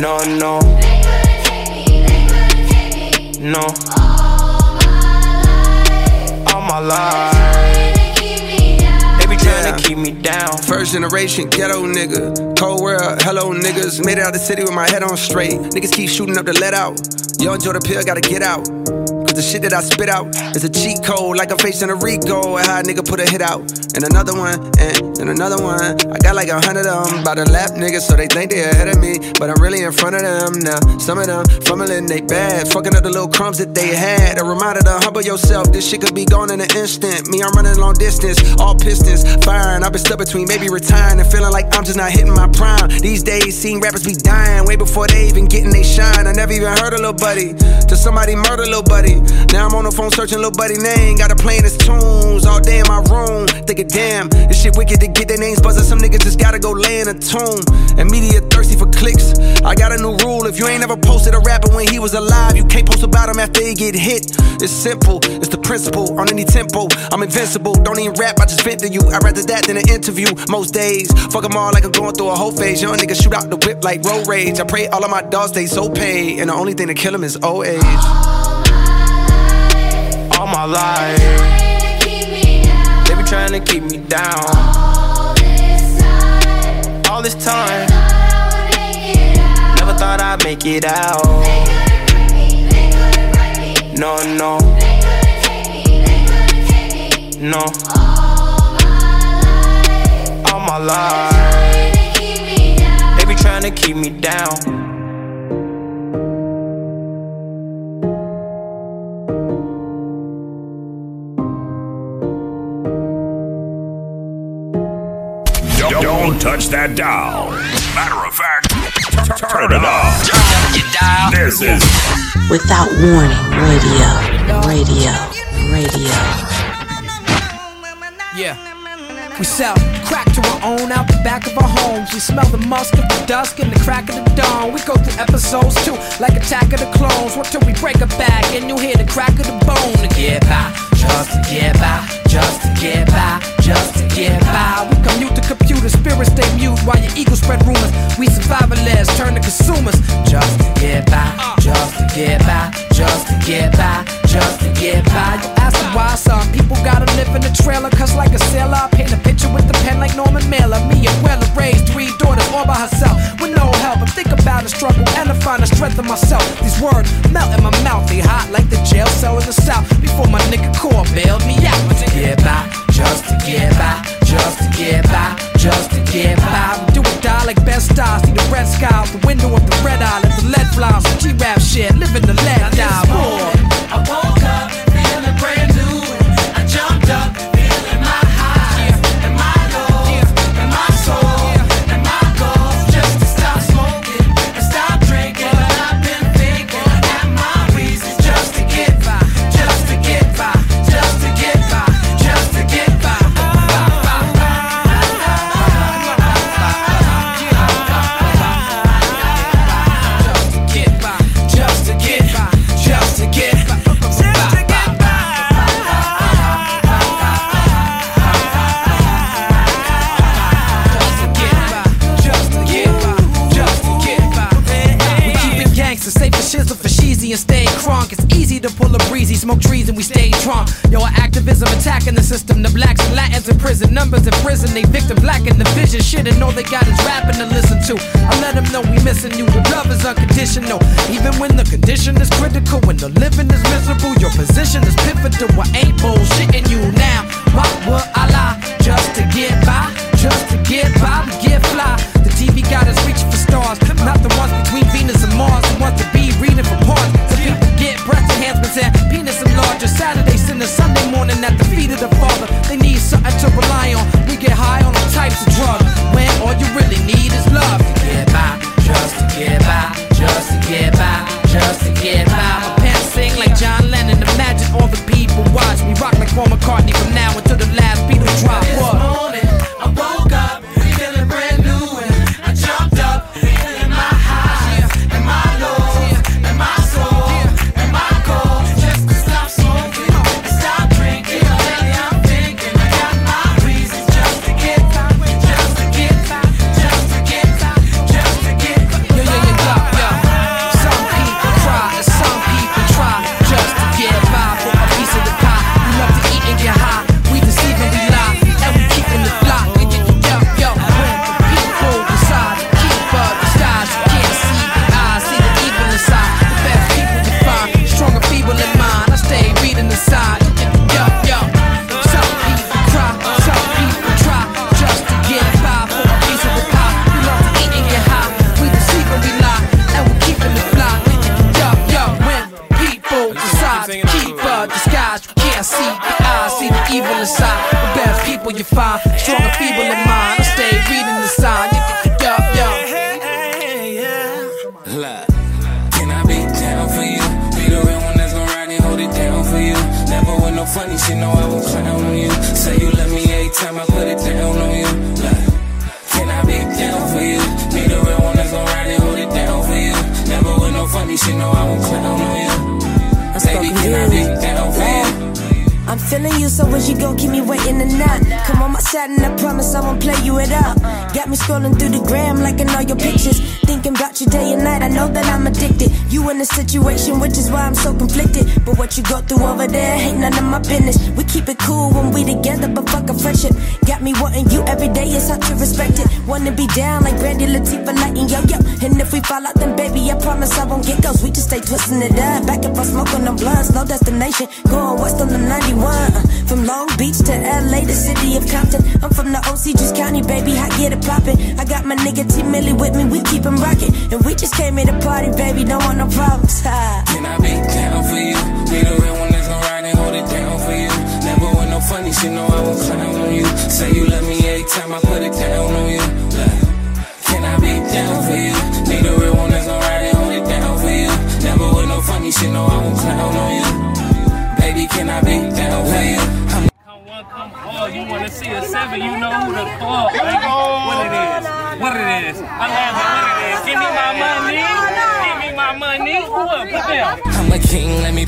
No, no, They couldn't take me, they couldn't take me. no. All my life, they be trying to keep me down. First generation ghetto nigga. Cold world, hello niggas. Made it out the city with my head on straight. Niggas keep shooting up the let out. Yo, enjoy the pill, gotta get out. The shit that I spit out is a cheat code, like I'm facing a Rico. A nigga put a hit out. And another one, and, and another one. I got like a hundred of them by the lap niggas, so they think they ahead of me. But I'm really in front of them now. Some of them fumbling they bad, fucking up the little crumbs that they had. A reminder to humble yourself, this shit could be gone in an instant. Me, I'm running long distance, all pistons firing. I've been stuck between maybe retiring and feeling like I'm just not hitting my prime. These days, seeing rappers be dying way before they even getting they shine. I never even heard a little buddy till somebody murder little buddy. Now I'm on the phone searching little buddy name, got to playing his tunes all day in my room. Thinking, damn, this shit wicked to get their names buzzing. Some niggas just gotta go lay in a tomb. And media thirsty for clicks. I got a new rule: if you ain't ever posted a rapper when he was alive, you can't post about him after he get hit. It's simple, it's the principle. On any tempo, I'm invincible. Don't even rap, I just vent to you. I'd rather that than an interview. Most days, fuck 'em all like I'm going through a whole phase. Young niggas shoot out the whip like road rage. I pray all of my dogs stay so paid, and the only thing to kill kill 'em is old age. All my life. They be trying to keep me down. All this time, All this time. never thought I'd make it out. No, no, no. All my life, they be trying to keep me down. Don't touch that dial. Matter of fact, t- turn it up. This is Without warning, radio, radio, radio. Yeah. We sell crack to our own out the back of our homes. We smell the musk of the dusk and the crack of the dawn. We go through episodes too, like Attack of the Clones. What till we break a back and you hear the crack of the bone to get by, just to get by, just to get by, just to get by. We commute to computer, spirits stay mute while your ego spread rumors. We survivalists turn to consumers, just to get by, just to get by, just to get by, just to get by. You ask why some people gotta live in a trailer, cause like a sailor, I paint a picture with the pen like Norman Mailer. Me and Weller raised three daughters all by herself with no help. I think about the struggle and I find the strength in myself. These words melt in my mouth, they hot like the jail cell in the south. Before my nigga core bailed me out. Just to get by, just to get by, just to get by, just to get by. We do or die like Bed-Stuy. See the red sky out the window of the red eye. Let the lead fly. Some G-rap shit, living the lead die. Smoke trees and we stay drunk. Yo, our activism attacking the system. The blacks and Latins in prison, numbers in prison. They victim black in the vision. Shit, and all they got is rapping to listen to. I let them know we missing you. The love is unconditional. Even when the condition is critical, when the living is miserable, your position is pivotal. I ain't bullshitting you now. Why would I lie? Just to get by, just to get by, we get fly. The TV got us reaching for stars, not the ones at the feet of the came here party, baby. Don't want no problems.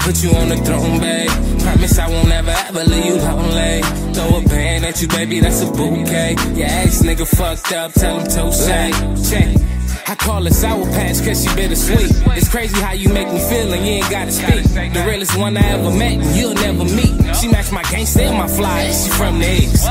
Put you on the throne, babe. Promise I won't ever ever leave you lonely. Throw a band at you, baby, that's a bouquet. Your ex nigga fucked up, tell him to say. Check. I call her sour patch cause she bittersweet. It's crazy how you make me feel and you ain't gotta speak. The realest one I ever met, and you'll never meet. She match my gangsta and my fly, she from the East.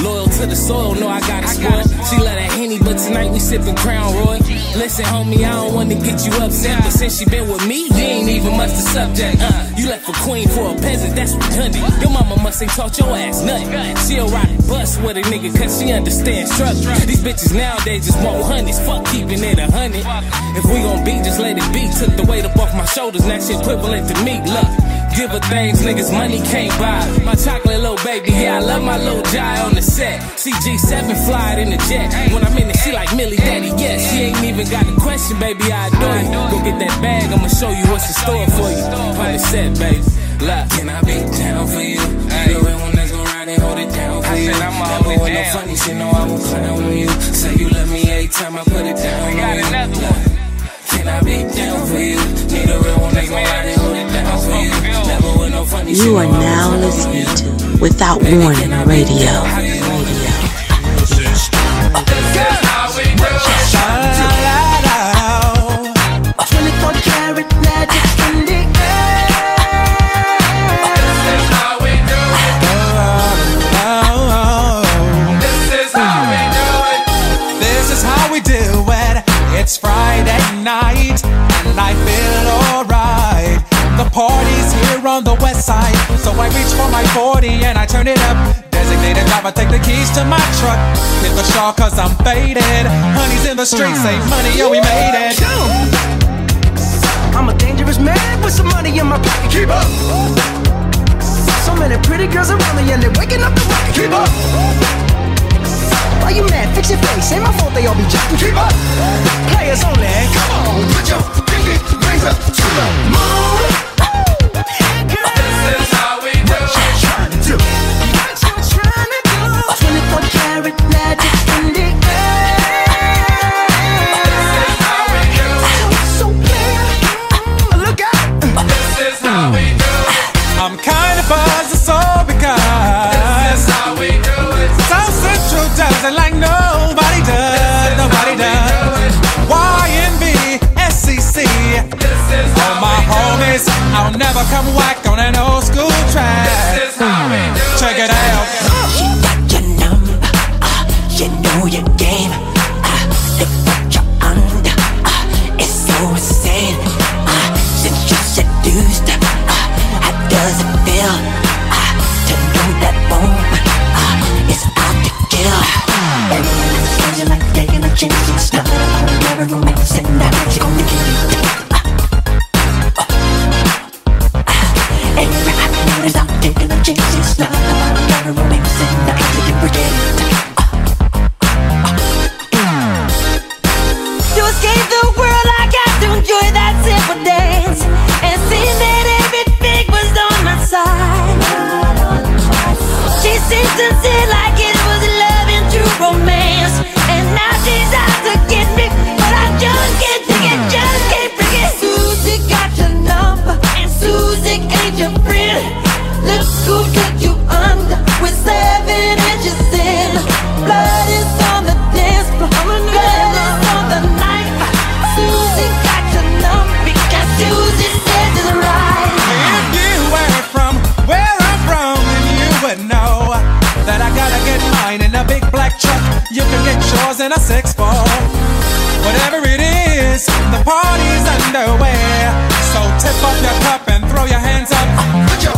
Loyal to the soil, know I gotta spoiled. She love that Henny, but tonight we sippin' Crown Roy. Listen, homie, I don't wanna get you upset, but since she been with me, you ain't even much the subject. Uh, you left a queen for a peasant, that's redundant. Your mama must ain't taught your ass nothing. She'll ride the bus with a nigga cause she understands struggle. These bitches nowadays just want hundreds, fuck keeping it a hundred. If we gon' be, just let it be. Took the weight up off my shoulders, now she equivalent to me. Look, things niggas money can't buy. My chocolate little baby, yeah, I love my little Jai on the set. CG7 fly it in the jet. When I'm in it, she like Millie Daddy, yes. She ain't even got a question, baby, I adore you. Go get that bag, I'ma show you what's in store for you. On the set, baby. Look, can I be down for you? Hey. The real one that's gon' ride and hold it down for I you. said I'ma hold it no funny shit, no, I won't clown on you. Say you love me every time I put it down I got another Look, Can I be down for you? Need a one you. Never with no funny shit, You no, are I won't now clown on listening you. to Without Warning Radio. Twenty-four karat magic in the This is how we do it. It's Friday night, and I feel alright. The party's here on the west side, so I reach for my 40 and I turn it up. Designated driver, take the keys to my truck. Hit the shawl cause I'm faded. Honey's in the streets, say Monty, yo, we made it. I'm a dangerous man with some money in my pocket. Keep up. So many pretty girls around me and they're waking up the rocket. Keep up. Why you mad? Fix your face. Ain't my fault they all be jacking. Keep up. Players only. Come on, put your to the moon. This is how we do. What you trying to do? What you trying to do? 24 karat magic in the air. This is how we do. So clear. Look out. This is how we do. I'm kinda buzzed, it's all because this is how we do it. South Central does it like nobody homies. I'll never come whack on an old school track. Check it out. She got your number, uh, you know your game. In a six four. Whatever it is, the party's underway. So tip up your cup and throw your hands up.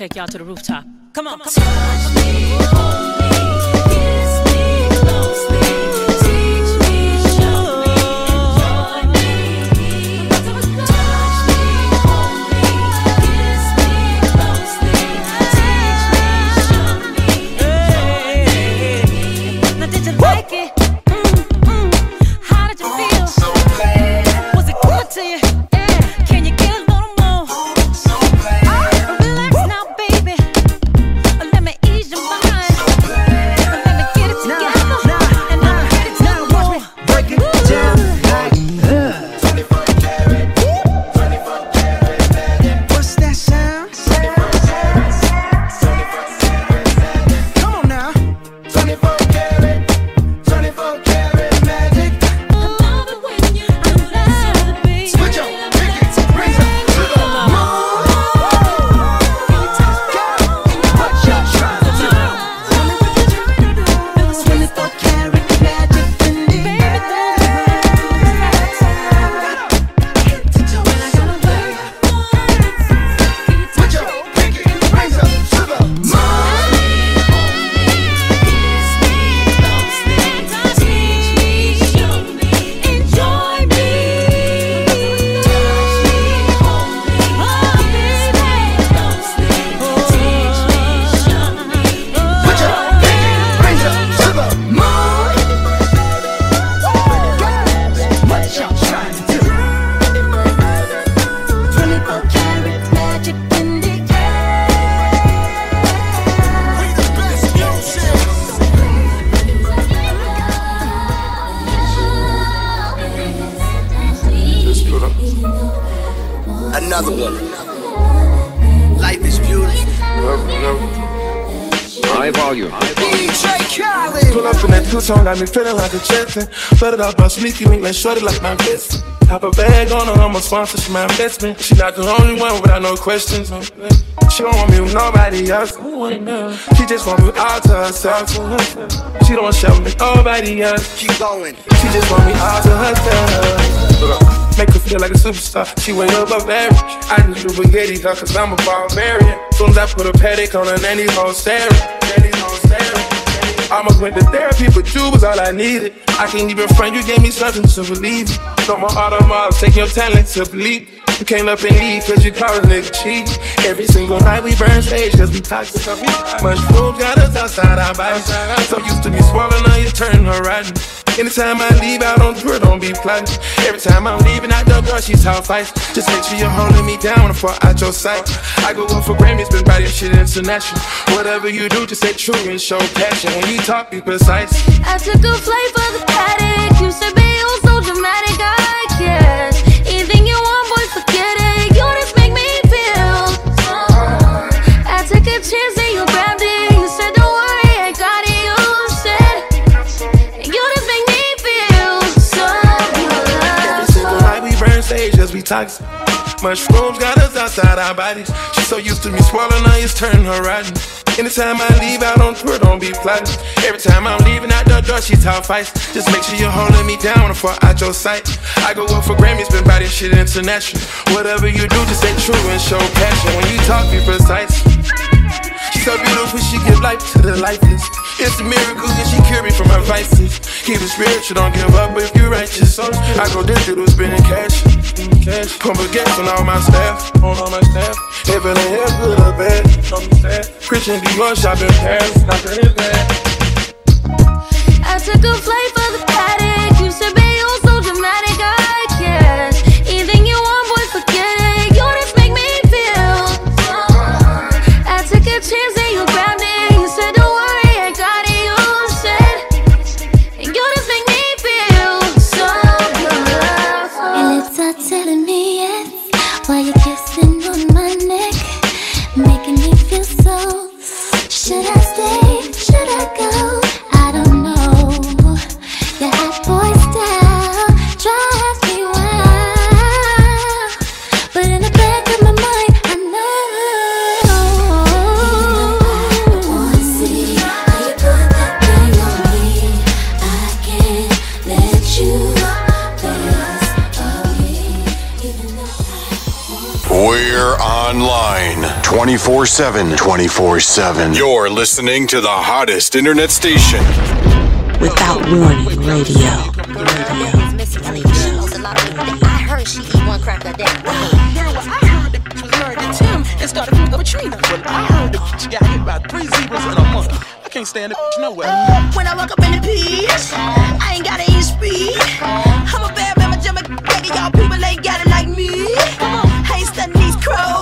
Okay, we're got me feeling like a Jetson. Flooded off my sneaky link, like shorty like my best. Have a bag on her, I'm a sponsor, she my investment. She not the only one without no questions. She don't want me with nobody else. She just want me all to herself. She don't share with nobody else. Keep going. She just want me all to herself. Make her feel like a superstar. She way above average. I just do spaghetti her cause I'm a barbarian. Soon as I put a Patek on her, nanny whole staring. Almost went to therapy, but you was all I needed. I can't even front, you gave me something to believe. in. No more automobiles, take your talent to believe. You came up and leave cause you call a nigga cheat. Every single night we burn stage cause we toxic. Mushrooms got us outside our bodies. So used to be swallowing, now you turn riding. Anytime I leave out on tour, don't be plotting. Every time I'm leaving out the door, she's talk fights. Just make sure you're holding me down before out your sight. I go up for Grammys, been writing shit international. Whatever you do, just stay true and show passion. When you talk, be precise. I took a flight for the Patek. You said, toxic. Mushrooms got us outside our bodies. She's so used to me swallowing, now it's turning her riding. Anytime I leave out on tour, don't be plotting. Every time I'm leaving out the door, she's talk fights. Just make sure you're holding me down before out your sight. I go up for Grammys, been writing shit international. Whatever you do, just stay true and show passion. When you talk, be precise. She's so she give life to the lifeless. It's a miracle that she cured me from my vices. Keep it spiritual, don't give up if you're righteous. I go digital, spending cash. cash. Pump gas on all my staff. On all my staff. Heaven and hell, good or bad. Christian shopping Paris. Not that it's bad. took a flight for the Patek. 24 7. 24 7. You're listening to the hottest internet station. Without warning, radio. I heard she eat one crack a day. was married to Tim and started fucking with Trina. Well, I heard the bitch got hit by three zebras in a month. I can't stand the bitch nowhere. When I walk up in the peach, I ain't gotta eat speed. I'm a bad man, my jump begging y'all people ain't got it like me. I ain't studying these crows.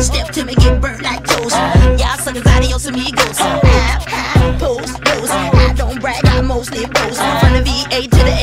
Step to me, get burnt like toast. Y'all suckers adios amigos. I, I post those. I don't brag, I mostly boast. From the VA to the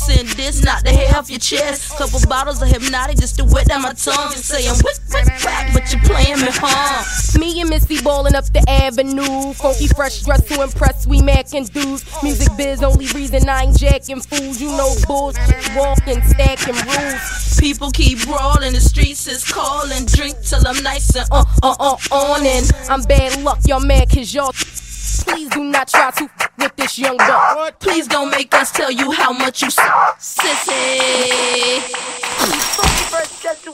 10% this, not the hair off your chest. Couple bottles of hypnotic just to wet down my tongue. And say I'm whip, whip, back, but you're playing me, huh? Me and Missy ballin' up the avenue. Funky fresh dress to impress, we mackin' dudes. Music biz, only reason I ain't jacking fools. You know bullshit, walking, stacking rules. People keep brawling, the streets is calling. Drink till I'm nice and uh, uh, uh, on and I'm bad luck, y'all mad cause y'all. Please do not try to with this young buck. Please don't make us tell you how much you suck, sissy.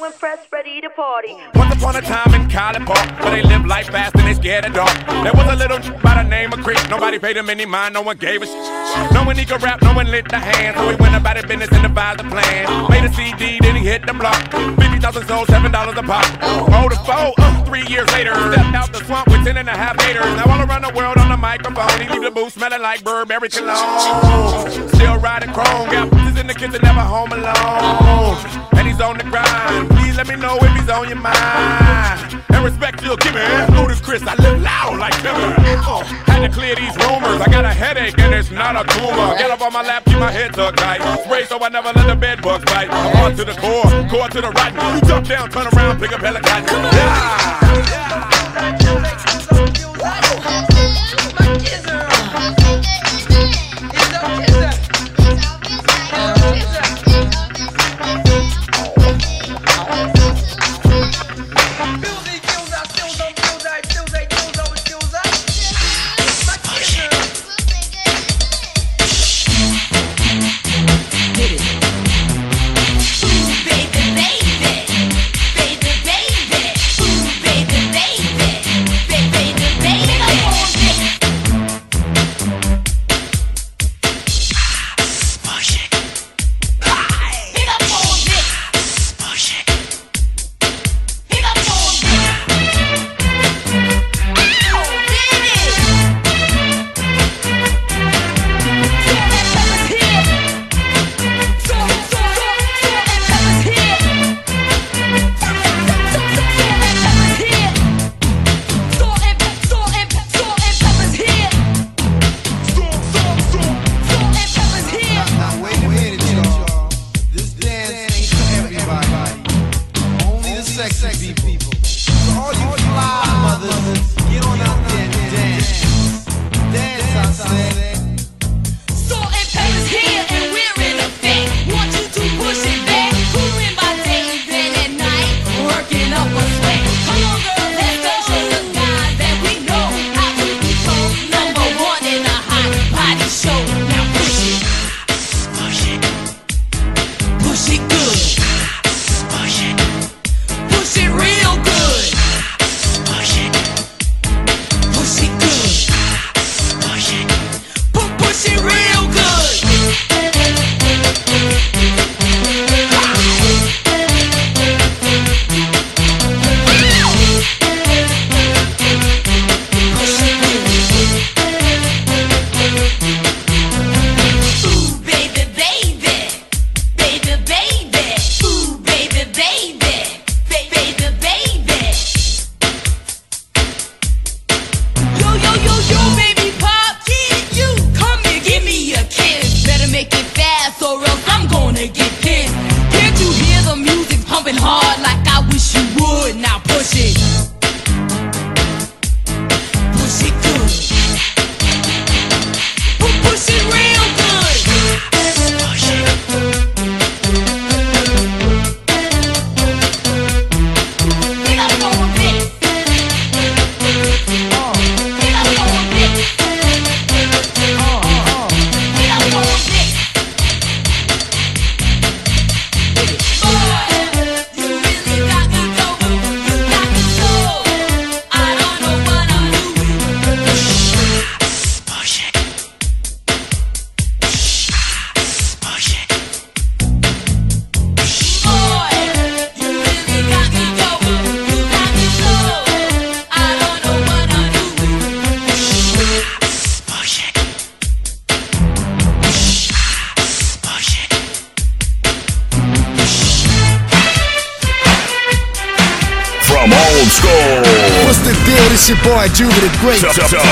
To impress, ready to party. Once upon a time in College Park, where they live life fast and they scared of dark. There was a little by the name of Chris. Nobody paid him any mind, no one gave a shit. No one he could rap, no one lit the hand. So he went about his business and devised a plan. Made a CD, then he hit the block. 50,000 sold, $7 a pop. Hold the foe, uh, three years later. Stepped out the swamp with 10 and a half haters. Now all around the world on the microphone. He leave the booth smelling like Burberry cologne. Still riding chrome, got in the kitchen, never home alone. And he's on the grind. Let me know if he's on your mind. And respect you'll give me. Ludacris, Chris, I live loud like Timber. Uh, had to clear these rumors. I got a headache and it's not a tumor. Get up on my lap, keep my head tucked tight. Spray so I never let the bed bugs bite. I'm on to the core, core to the right. You jump down, turn around, pick up hella cotton. Yeah. Juba the Great.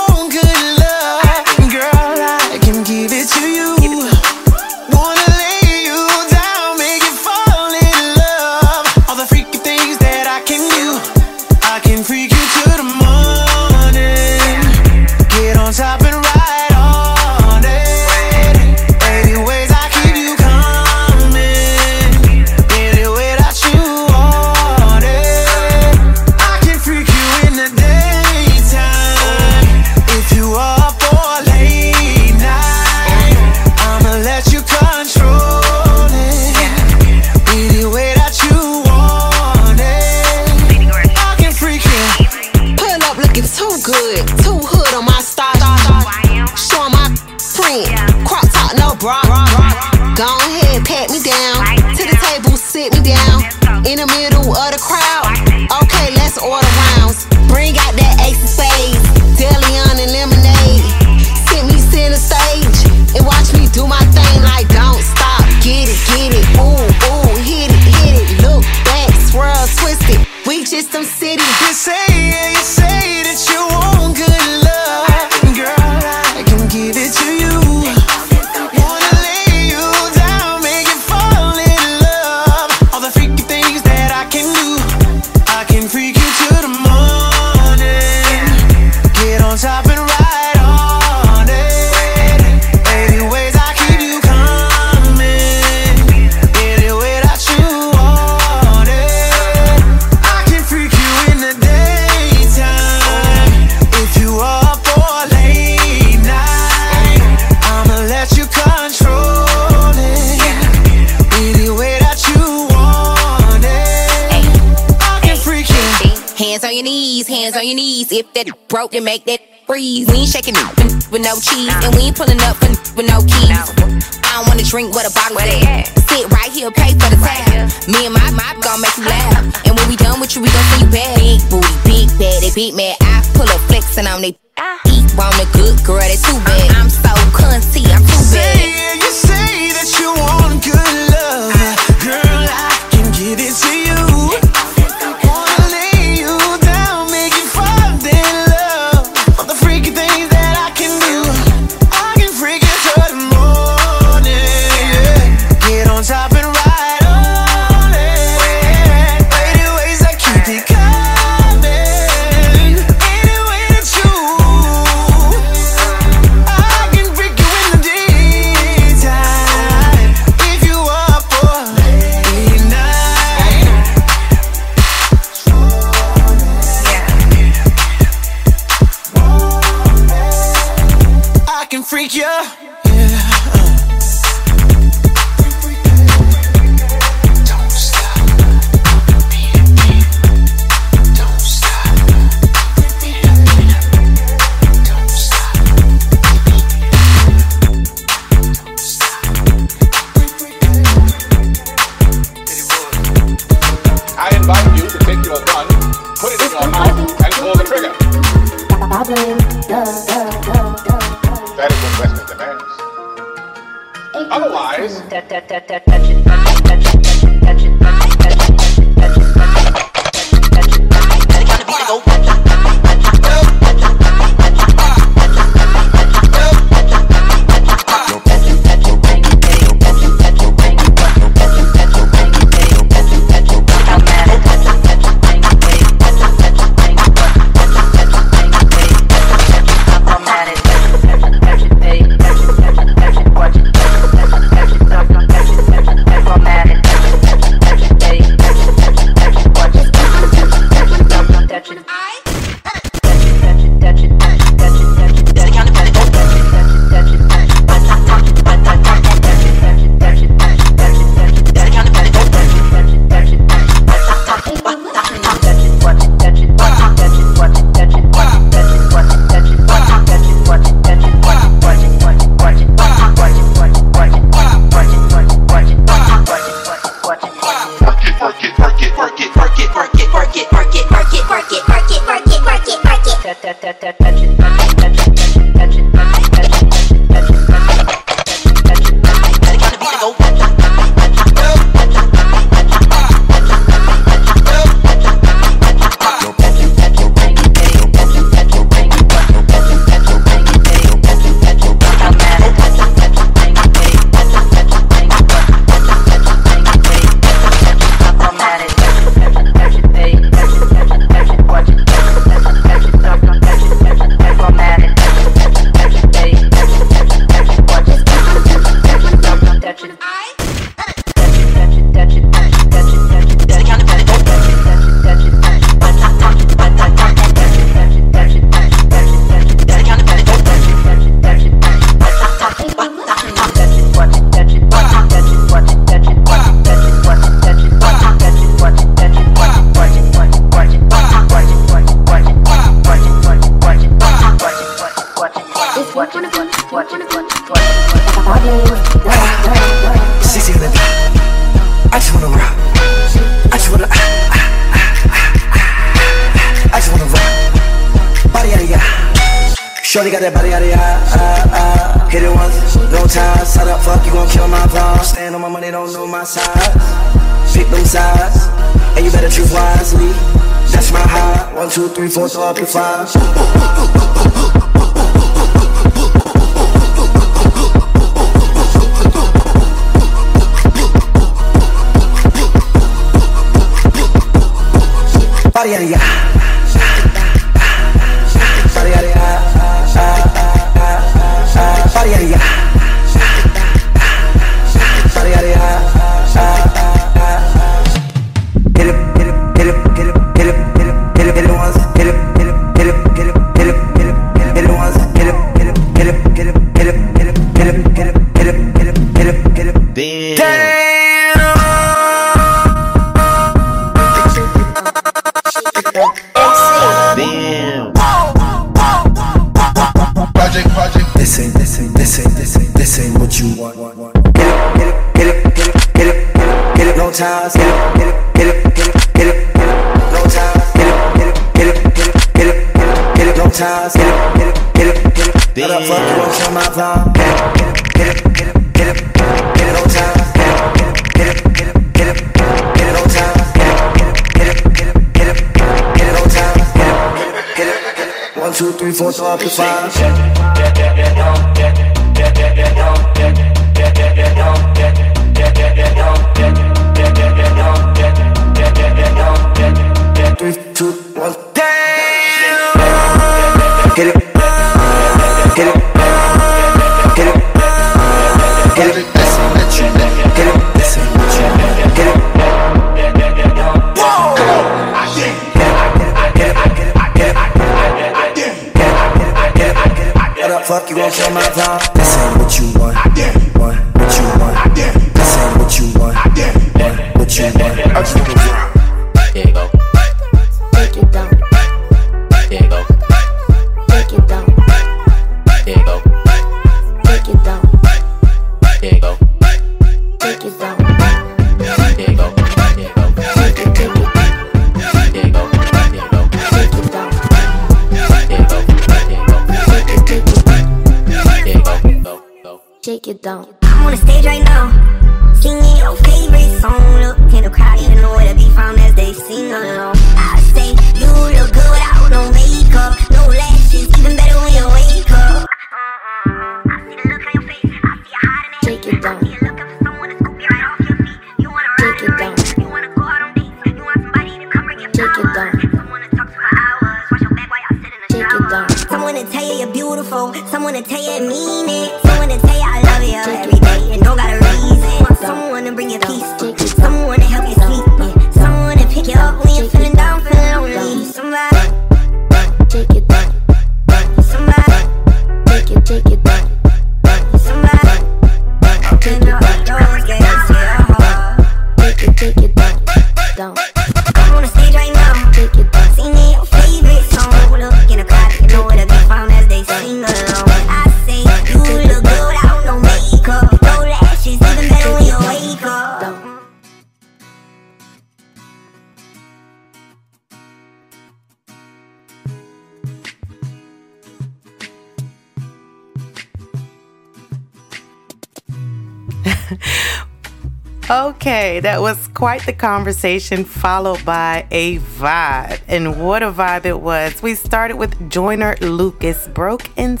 the conversation followed by a vibe. And what a vibe it was. We started with Joyner Lucas, Broke and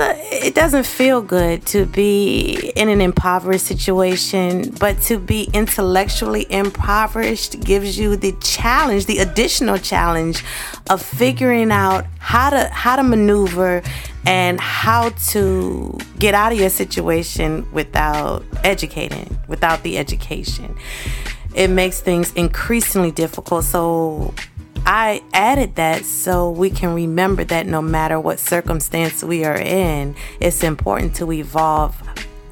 a it doesn't feel good to be in an impoverished situation, but to be intellectually impoverished gives you the challenge, the additional challenge of figuring out how to how to maneuver and how to get out of your situation without educating, without the education. It makes things increasingly difficult. So I added that so we can remember that no matter what circumstance we are in, it's important to evolve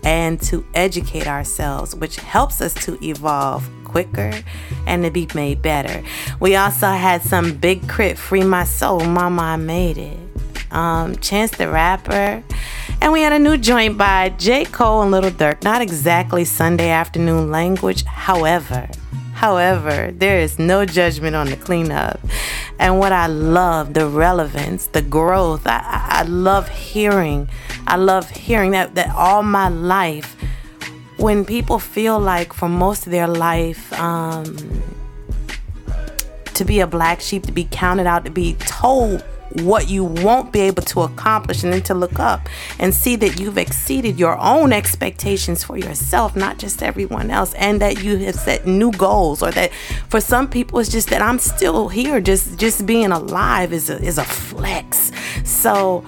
and to educate ourselves, which helps us to evolve quicker and to be made better. We also had some Big K.R.I.T., Free My Soul, Mama I Made It, um, Chance the Rapper. And we had a new joint by J. Cole and Lil Durk. Not exactly Sunday afternoon language, however, However, there is no judgment on the cleanup. And what I love, the relevance, the growth, I, I, love hearing. I love hearing that, that all my life, when people feel like for most of their life, um, to be a black sheep, to be counted out, to be told what you won't be able to accomplish, and then to look up and see that you've exceeded your own expectations for yourself, not just everyone else, and that you have set new goals, or that for some people it's just that I'm still here, just just being alive is a is a flex. So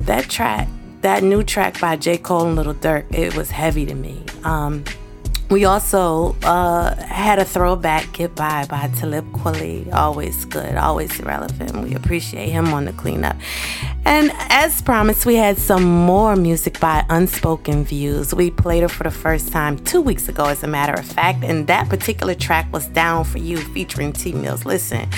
that track, that new track by J. Cole and Lil Durk, it was heavy to me. Um, we also uh, had a throwback Goodbye by Talib Kweli. Always good, always relevant. We appreciate him on the cleanup. And as promised, we had some more music by Unspoken Views. We played it for the first time two weeks ago, as a matter of fact. And that particular track was Down for You featuring T Mills. Listen,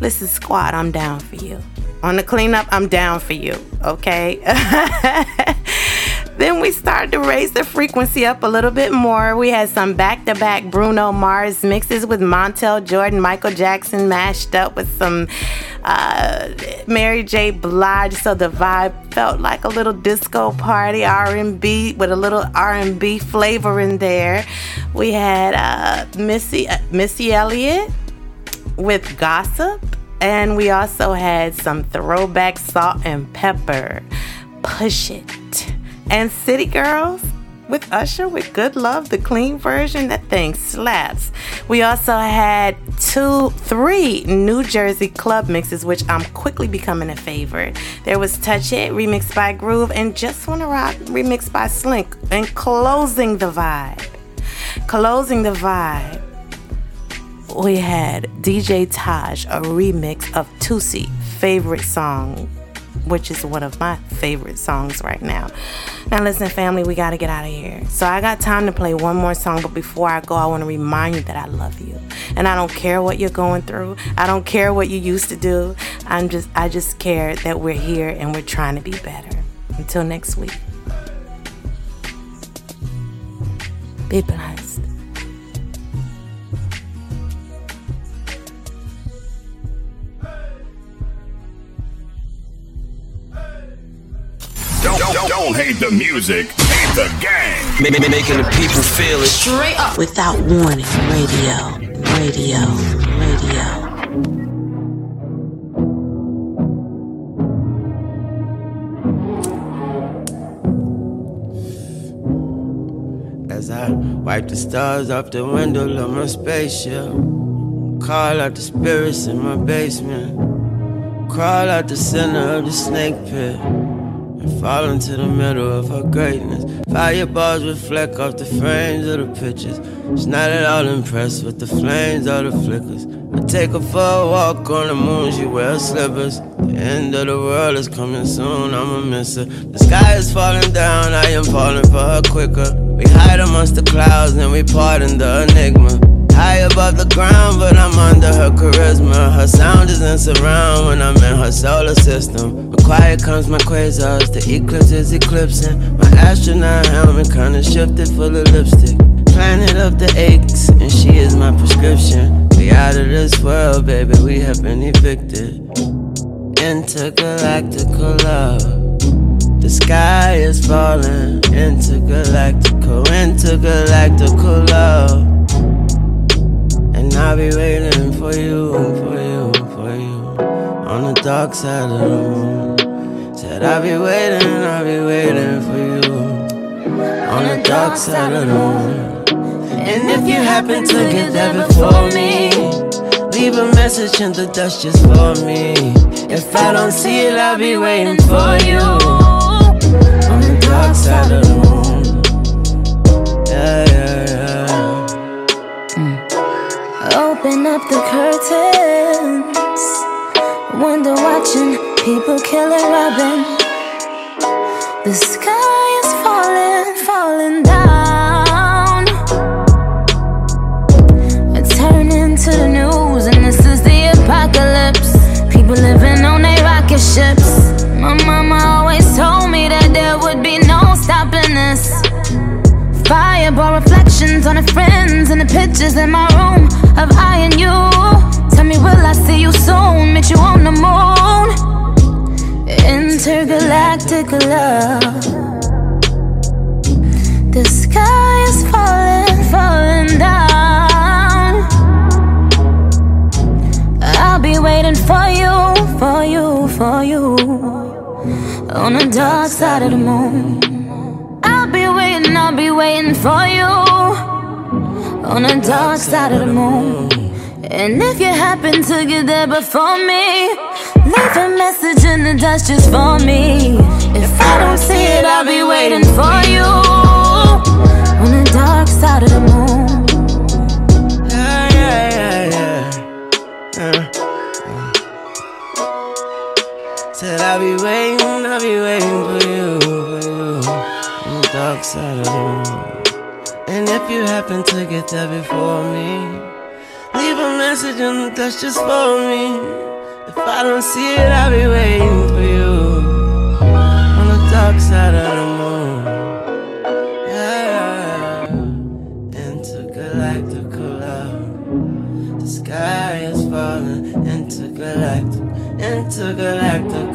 listen, squad, I'm down for you. On the cleanup, I'm down for you, okay? Then we started to raise the frequency up a little bit more. We had some back to back Bruno Mars mixes with Montel Jordan, Michael Jackson mashed up with some uh, Mary J. Blige. So the vibe felt like a little disco party, R&B with a little R&B flavor in there. We had uh, Missy uh, Missy Elliott with Gossip, and we also had some throwback Salt-N-Pepa. Push it and City Girls with Usher with Good Love, the clean version. That thing slaps. We also had two, three New Jersey club mixes, which I'm quickly becoming a favorite. There was Touch It, remixed by Groove, and Just Wanna Rock, remixed by Slink. And closing the vibe, closing the vibe, we had DJ Taj, a remix of Tusi, favorite song which is one of my favorite songs right now. Now, listen, family, we got to get out of here. So, I got time to play one more song, but before I go, I want to remind you that I love you. And I don't care what you're going through, I don't care what you used to do. I'm just, I just care that we're here and we're trying to be better. Until next week, be blessed. Don't, don't, don't hate the music, hate the gang. Making the people feel it. Straight up. Without warning, radio, radio, radio. As I wipe the stars off the window of my spaceship, call out the spirits in my basement, crawl out the center of the snake pit and fall into the middle of her greatness. Fireballs reflect off the frames of the pictures. She's not at all impressed with the flames or the flickers. I take her for a walk on the moon, she wears slippers. The end of the world is coming soon, I'ma miss her. The sky is falling down, I am falling for her quicker. We hide amongst the clouds and we pardon the enigma. High above the ground, but I'm under her charisma. Her sound is in surround when I'm in her solar system. When quiet comes my quasars, the eclipse is eclipsing. My astronaut helmet kinda shifted full of lipstick. Planet of the aches, and she is my prescription. We out of this world, baby, we have been evicted. Intergalactical love. The sky is falling. Intergalactical, intergalactical love. I'll be waiting for you, for you, for you. On the dark side of the moon. Said I'll be waiting, I'll be waiting for you. On the dark side of the moon. And if you happen to get there before me, leave a message in the dust just for me. If I don't see it, I'll be waiting for you. On the dark side of the moon. up the curtains. Window watching people killing Robin. The sky is falling, falling down. I turn into the news and this is the apocalypse. People living on their rocket ships. My mama always told me that there would be no stopping this. Fireball reflections on a friend pictures in my room of I and you. Tell me, will I see you soon? Meet you on the moon. Intergalactic love. The sky is falling, falling down. I'll be waiting for you, for you, for you. On the dark side of the moon. I'll be waiting, I'll be waiting for you. On the dark side of the moon. And if you happen to get there before me, leave a message in the dust just for me. If I don't see it, I'll be waiting for you. On the dark side of the moon. Yeah, yeah, yeah, yeah. Said I'll be waiting, I'll be waiting for you, for you. On the dark side of the moon. If you happen to get there before me, leave a message in the dust just for me. If I don't see it, I'll be waiting for you. On the dark side of the moon. Yeah. Intergalactical love. The sky is falling. Intergalactic, intergalactical